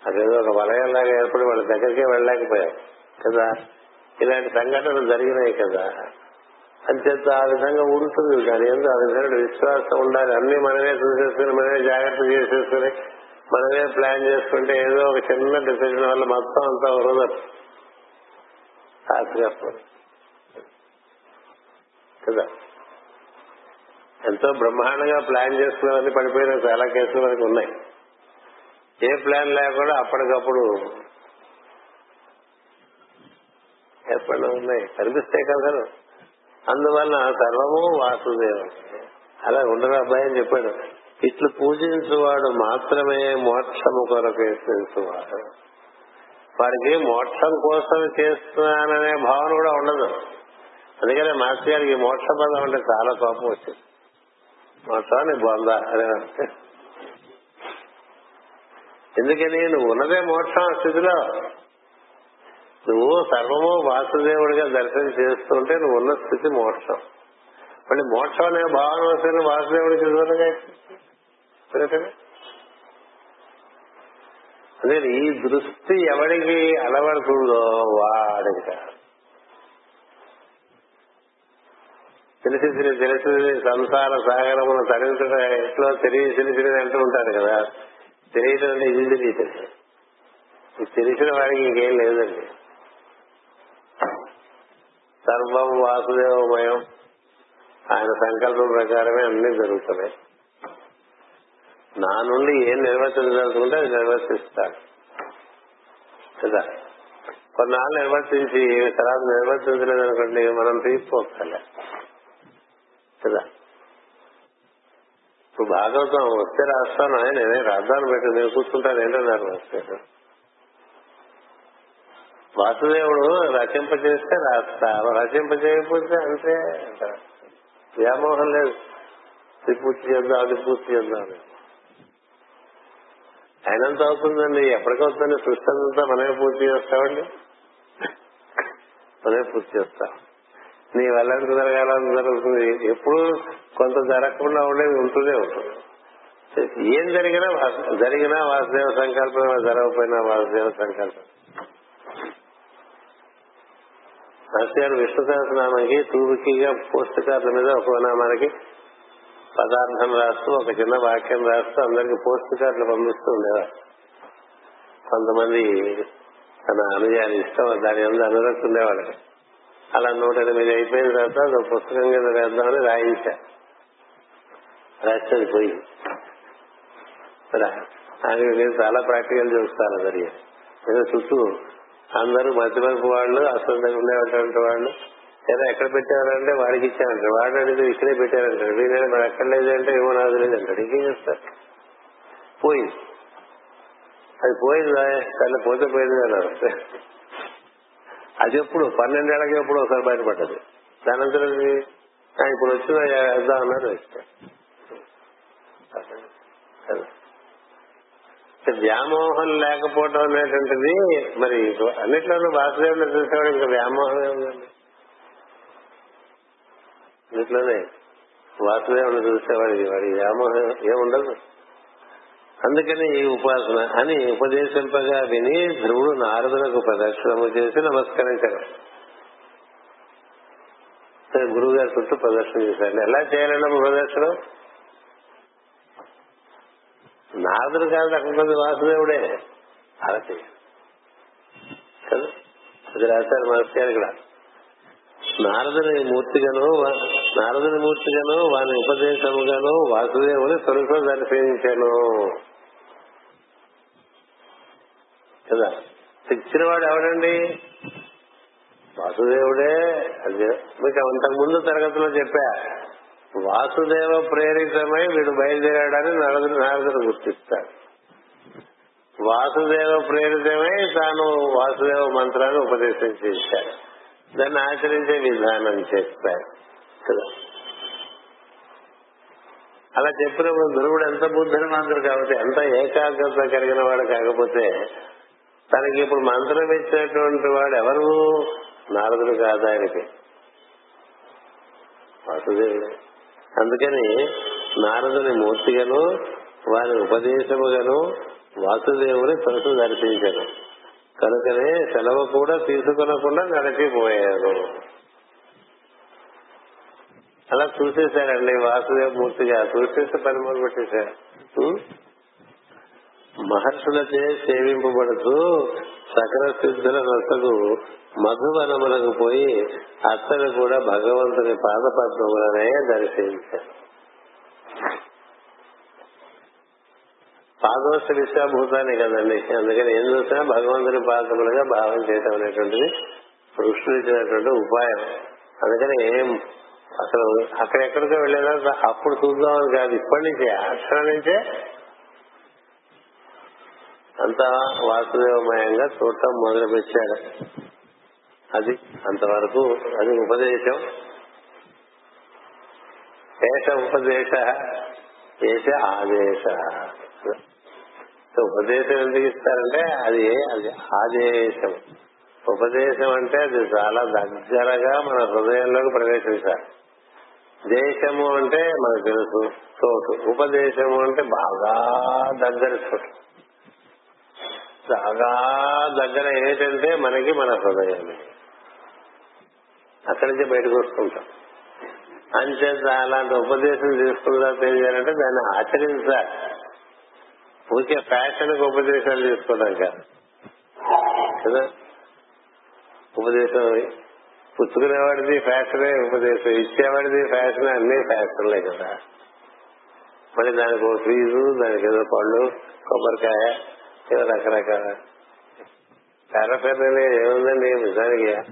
అదేదో ఒక వలయంలాగా ఏర్పడి వాళ్ళ దగ్గరికే వెళ్ళలేకపోయారు. కదా? ఇలాంటి సంఘటనలు జరిగినాయి కదా? అంతేత ఆ విధంగా ఉంటుంది కానీ ఎందుకు ఆ విధంగా విశ్వాసం ఉండాలి. అన్ని మనమే చూసేసుకుని మనమే జాగ్రత్త చేసేసుకుని మనమే ప్లాన్ చేసుకుంటే ఏదో ఒక చిన్న డిసిజన్ వల్ల మొత్తం అంతా వరద కదా? ఎంతో బ్రహ్మాండంగా ప్లాన్ చేసుకున్నవన్నీ పడిపోయిన చాలా కేసులు మనకు ఉన్నాయి. ఏ ప్లాన్ లేకుండా అప్పటికప్పుడు ఏర్పడిన ఉన్నాయి? కనిపిస్తాయి కదా అందువల్ల సర్వము వాసుదేవం. అలా ఉండరు అబ్బాయి అని చెప్పాడు. ఇట్లు పూజించువాడు మాత్రమే మోక్షము కొరకు యత్నించువాడు వాడికి మోక్షం కోసం చేస్తున్నాననే భావన కూడా ఉండదు. అందుకనే మాస్టర్ గారికి మోక్ష పదం అంటే చాలా కోపం వచ్చింది. మోక్షాన్ని బొంద అదే ఎందుకని? నువ్వు ఉన్నదే మోక్షం స్థితిలో. నువ్వు సర్వము వాసుదేవుడిగా దర్శనం చేస్తుంటే నువ్వు ఉన్న స్థితి మోక్షం. మళ్ళీ మోక్షం అనే భావన వస్తే వాసుదేవుడికి దూరంగా అదే ఈ దృష్టి ఎవడికి అలవడుతుందో వాడిక. తెలిసి తెలిసి తెలిసి సంసార సాగరమున తరించడం ఎట్లో తెలియ తెలిసినది అంటూ ఉంటారు కదా. తెలియటం అంటే ఇది తెలియదు తెలిసిన వాడికి ఇంకేం లేదండి. సర్వం వాసుదేవమయం ఆయన సంకల్పం ప్రకారమే అన్ని జరుగుతున్నాయి. నా నుండి ఏం నిర్వర్తించాల్సుకుంటే అది నిర్వర్తిస్తాడు కదా? కొన్నాళ్ళు నిర్వర్తించి తర్వాత నిర్వర్తించలేదనుకోండి మనం తీసుకోగల కదా? ఇప్పుడు భాగవతం వస్తే రాస్తాను ఆయన రాద్దాను పెట్టి నేను కూర్చుంటాను ఏంటన్నారు వస్తే వాసుదేవుడు రచింపజేస్తే రాస్తా. రచింపజేయకపోతే అంతే. వ్యామోహం లేదు. ఇది పూర్తి చేద్దాం అది పూర్తి చేద్దాం అయినంత అవుతుందండి. ఎప్పటికవుతుంది సృష్టి అంతా మనమే పూర్తి చేస్తామండి. మనమే పూర్తి చేస్తాం. నీ వల్ల ఎంత జరగాలని జరుగుతుంది? ఎప్పుడు కొంత జరగకుండా ఉండేది ఉంటూనే ఉంటుంది. ఏం జరిగినా జరిగినా వాసుదేవ సంకల్పం జరగకపోయినా వాసుదేవ సంకల్పం. మాస్టర్ విష్ణు సహస్రనామానికి తూబికిగా పోస్ట్ కార్డుల మీద ఒక నామానికి పదార్థం రాస్తూ ఒక చిన్న వాక్యం రాస్తూ అందరికి పోస్ట్ కార్డులు పంపిస్తూ ఉండేవారు. కొంతమంది తన అనుయాలు ఇష్టం దాని అందరూ అనురక్తి ఉండేవాడు అలా నూట ఎనిమిది అయిపోయిన తర్వాత అది ఒక పుస్తకం కింద వేద్దామని రాయించా. రాసేది అది పోయి ఆయన నేను చాలా ప్రాక్టికల్ చూస్తాను అది ఏదో చుట్టూ అందరూ మధ్యవైపు వాళ్ళు అసలు ఉండేటువంటి వాళ్ళు. ఏదో ఎక్కడ పెట్టారంటే వాడికి ఇచ్చారంటారు వాడు అడిగితే ఇక్కడే పెట్టారంటాడు వీళ్ళని మరి ఎక్కడ లేదంటే ఏమో నాది లేదంటాడు. ఇంకేం చేస్తారు? పోయింది. అది పోయింది కళ్ళు పోతే పోయింది అన్నారు. అది ఎప్పుడు? పన్నెండేళ్ళకి ఎప్పుడు ఒకసారి బయటపడ్డది. దానంతరం ఇప్పుడు వచ్చిందా? వేద్దాం అన్నారు. వచ్చారు వ్యామోహం లేకపోవడం అనేటువంటిది మరి అన్నిట్లోనూ వాసుదేవుని చూసేవాడు ఇంకా వ్యామోహం ఏముందండి అన్నిట్లోనే వాసుదేవుని చూసేవాడికి వాడి వ్యామోహం ఏముండదు అందుకని ఈ ఉపాసన అని ఉపదేశింపగా విని ధ్రువుడు నారదులకు ప్రదక్షిణము చేసి నమస్కరించారు గురువు గారి చుట్టూ ప్రదర్శన చేశారు. ఎలా చేయాలండి ప్రదర్శనం నారదుడు కాదు అక్కడ వాసుదేవుడే. అలా చేయాలి కదా? అది రాశారు మాస్టర్ గారు ఇక్కడ. నారదుని మూర్తిగాను నారదుని మూర్తిగాను వారి ఉపదేశముగాను వాసుదేవుని తొలుసో దర్శించాను కదా? ఇచ్చినవాడు ఎవడండి? వాసుదేవుడే. అది మీకు అంతకు ముందు తరగతిలో చెప్పా. వాసుదేవ ప్రేరితమై వీడు బయలుదేరాడని నలుగురు నారదుడు గుర్తిస్తాడు. వాసుదేవ ప్రేరితమై తాను వాసుదేవ మంత్రాన్ని ఉపదేశం చేశాడు. దాన్ని ఆచరించే విధానం చేస్తాడు కదా? అలా చెప్పినప్పుడు ధ్రువుడు ఎంత బుద్ధిమంతుడు కాబట్టి ఎంత ఏకాగ్రత కలిగిన వాడు కాకపోతే తనకి ఇప్పుడు మంత్రం ఇచ్చినటువంటి వాడు ఎవరు? నారదుడు కాదు ఆయనకి. వాసుదేవుడే. అందుకని నారదుని మూర్తిగాను వారి ఉపదేశముగాను వాసుదేవుని తరచు దర్శించాను. కనుకనే సెలవు కూడా తీసుకునకుండా నడిచిపోయారు. అలా చూసేశారండి వాసుదేవ మూర్తిగా. చూసేసి పని మొదలు పెట్టేశారు మహర్షులచే సేవింపబడుతూ సకల సిద్ధుల రసకు మధువనములకు పోయి అత్తలు కూడా భగవంతుని పాదపద్మములనే దర్శించారు. పాదోష విశ్వభూతాన్ని కదండి. అందుకని ఏం చూసినా భగవంతుని పాదములుగా భావం చేయటం అనేటువంటిది కృష్ణుడు ఇచ్చినటువంటి ఉపాయం. అందుకని అసలు అక్కడెక్కడికో వెళ్ళేదా అప్పుడు చూద్దామని కాదు ఇప్పటి నుంచే అక్షరం నుంచే అంతా వాసుదేవమయంగా చూడటం మొదలు పెట్టాడు అది అంతవరకు అది ఉపదేశం. ఏష ఉపదేశ ఏష ఆదేశ. ఉపదేశం ఎందుకు ఇస్తారంటే అది అది ఆదేశం. ఉపదేశం అంటే అది చాలా దగ్గరగా మన హృదయంలోకి ప్రవేశించాలి. దేశము అంటే మనకు తెలుసు చోటు ఉపదేశము అంటే బాగా దగ్గర చోటు. చాలా దగ్గర ఏంటంటే మనకి మన హృదయమే. అక్కడి నుంచి బయటకు వస్తుంటాం. అంచేత అలాంటి ఉపదేశం తీసుకున్న తర్వాత ఏం చేయాలంటే దాన్ని ఆచరించాలి. ఊరికే ఫ్యాషన్ ఉపదేశాలు తీసుకోవడం కాదు. కదా? ఉపదేశం పుచ్చుకునేవాడిది ఫ్యాషనే ఉపదేశం ఇచ్చేవాడిది ఫ్యాషన్ అన్ని ఫ్యాషన్లే కదా. మళ్ళీ దానికి ఒక ఫీజు దానికి ఏదో పళ్ళు కొబ్బరికాయ ఏదో రకరకాల. పారఫెర్నలే ఏముందండి? నిజానికి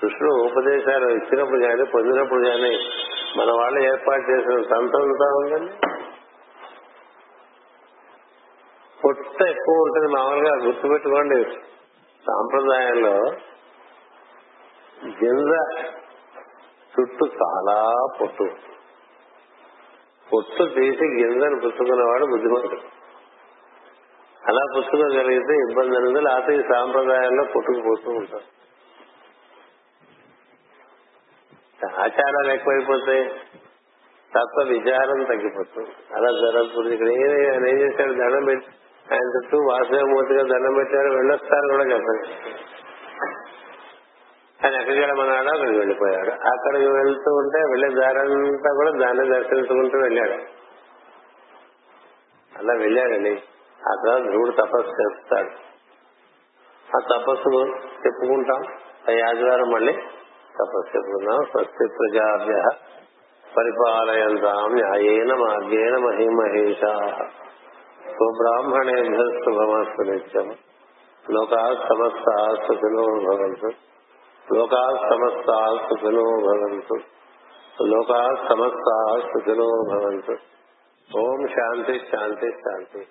కృష్ణుడు ఉపదేశాలు ఇచ్చినప్పుడు కానీ పొందినప్పుడు కానీ మన వాళ్ళు ఏర్పాటు చేసిన సంతంతా ఉందండి. పొట్ట ఎక్కువ ఉంటుంది మామూలుగా గుర్తుపెట్టుకోండి. సాంప్రదాయంలో గింజ చుట్టూ చాలా పొట్టు. పొట్టు తీసి గింజను పుచ్చుకున్నవాడు బుద్ధిమంతుడు. అలా పుచ్చుకోగలిగితే ఇబ్బంది అనేది లేకపోతే ఈ సాంప్రదాయాల్లో పుట్టుకుపోతూ ఉంటారు ఆచారాలు ఎక్కువైపోతాయి తత్వ విచారం తగ్గిపోతుంది. అలా జరగకూడదు ఇక్కడ ఆయన ఏం చేశాడు? దండం పెట్టి ఆయన చుట్టూ వాసుదేవమూర్తిగా దండం పెట్టారు. వెళ్ళొస్తారు కూడా చెప్పండి ఆయన ఎక్కడికి వెళ్ళమన్నాడు అక్కడికి వెళ్ళిపోయాడు. అక్కడికి వెళ్తూ ఉంటే వెళ్ళే దారంతా కూడా దాన్ని దర్శించుకుంటూ వెళ్ళాడు. అలా వెళ్ళాడండి. ఆ తర్వాత ధ్రువుడు తపస్సు చేస్తాడు. ఆ తపస్సు చెప్పుకుంటాం. ఈ ఆదివారం మళ్ళీ తపస్సు చెప్పుకుందాం. స్వస్తి ప్రజాభ్య పరిపాలయంతాం. న్యాయేన మార్గేణ మహిమహేష. స్వబ్రాహ్మణేభ్య శుభమస్తు నిత్యం. లోకా సమస్త సుఖినో భవంతు. లోకా సమస్త సుఖినో భవంతు. లోకా సమస్త సుఖినో భవంతు. ఓం శాంతి శాంతి శాంతి.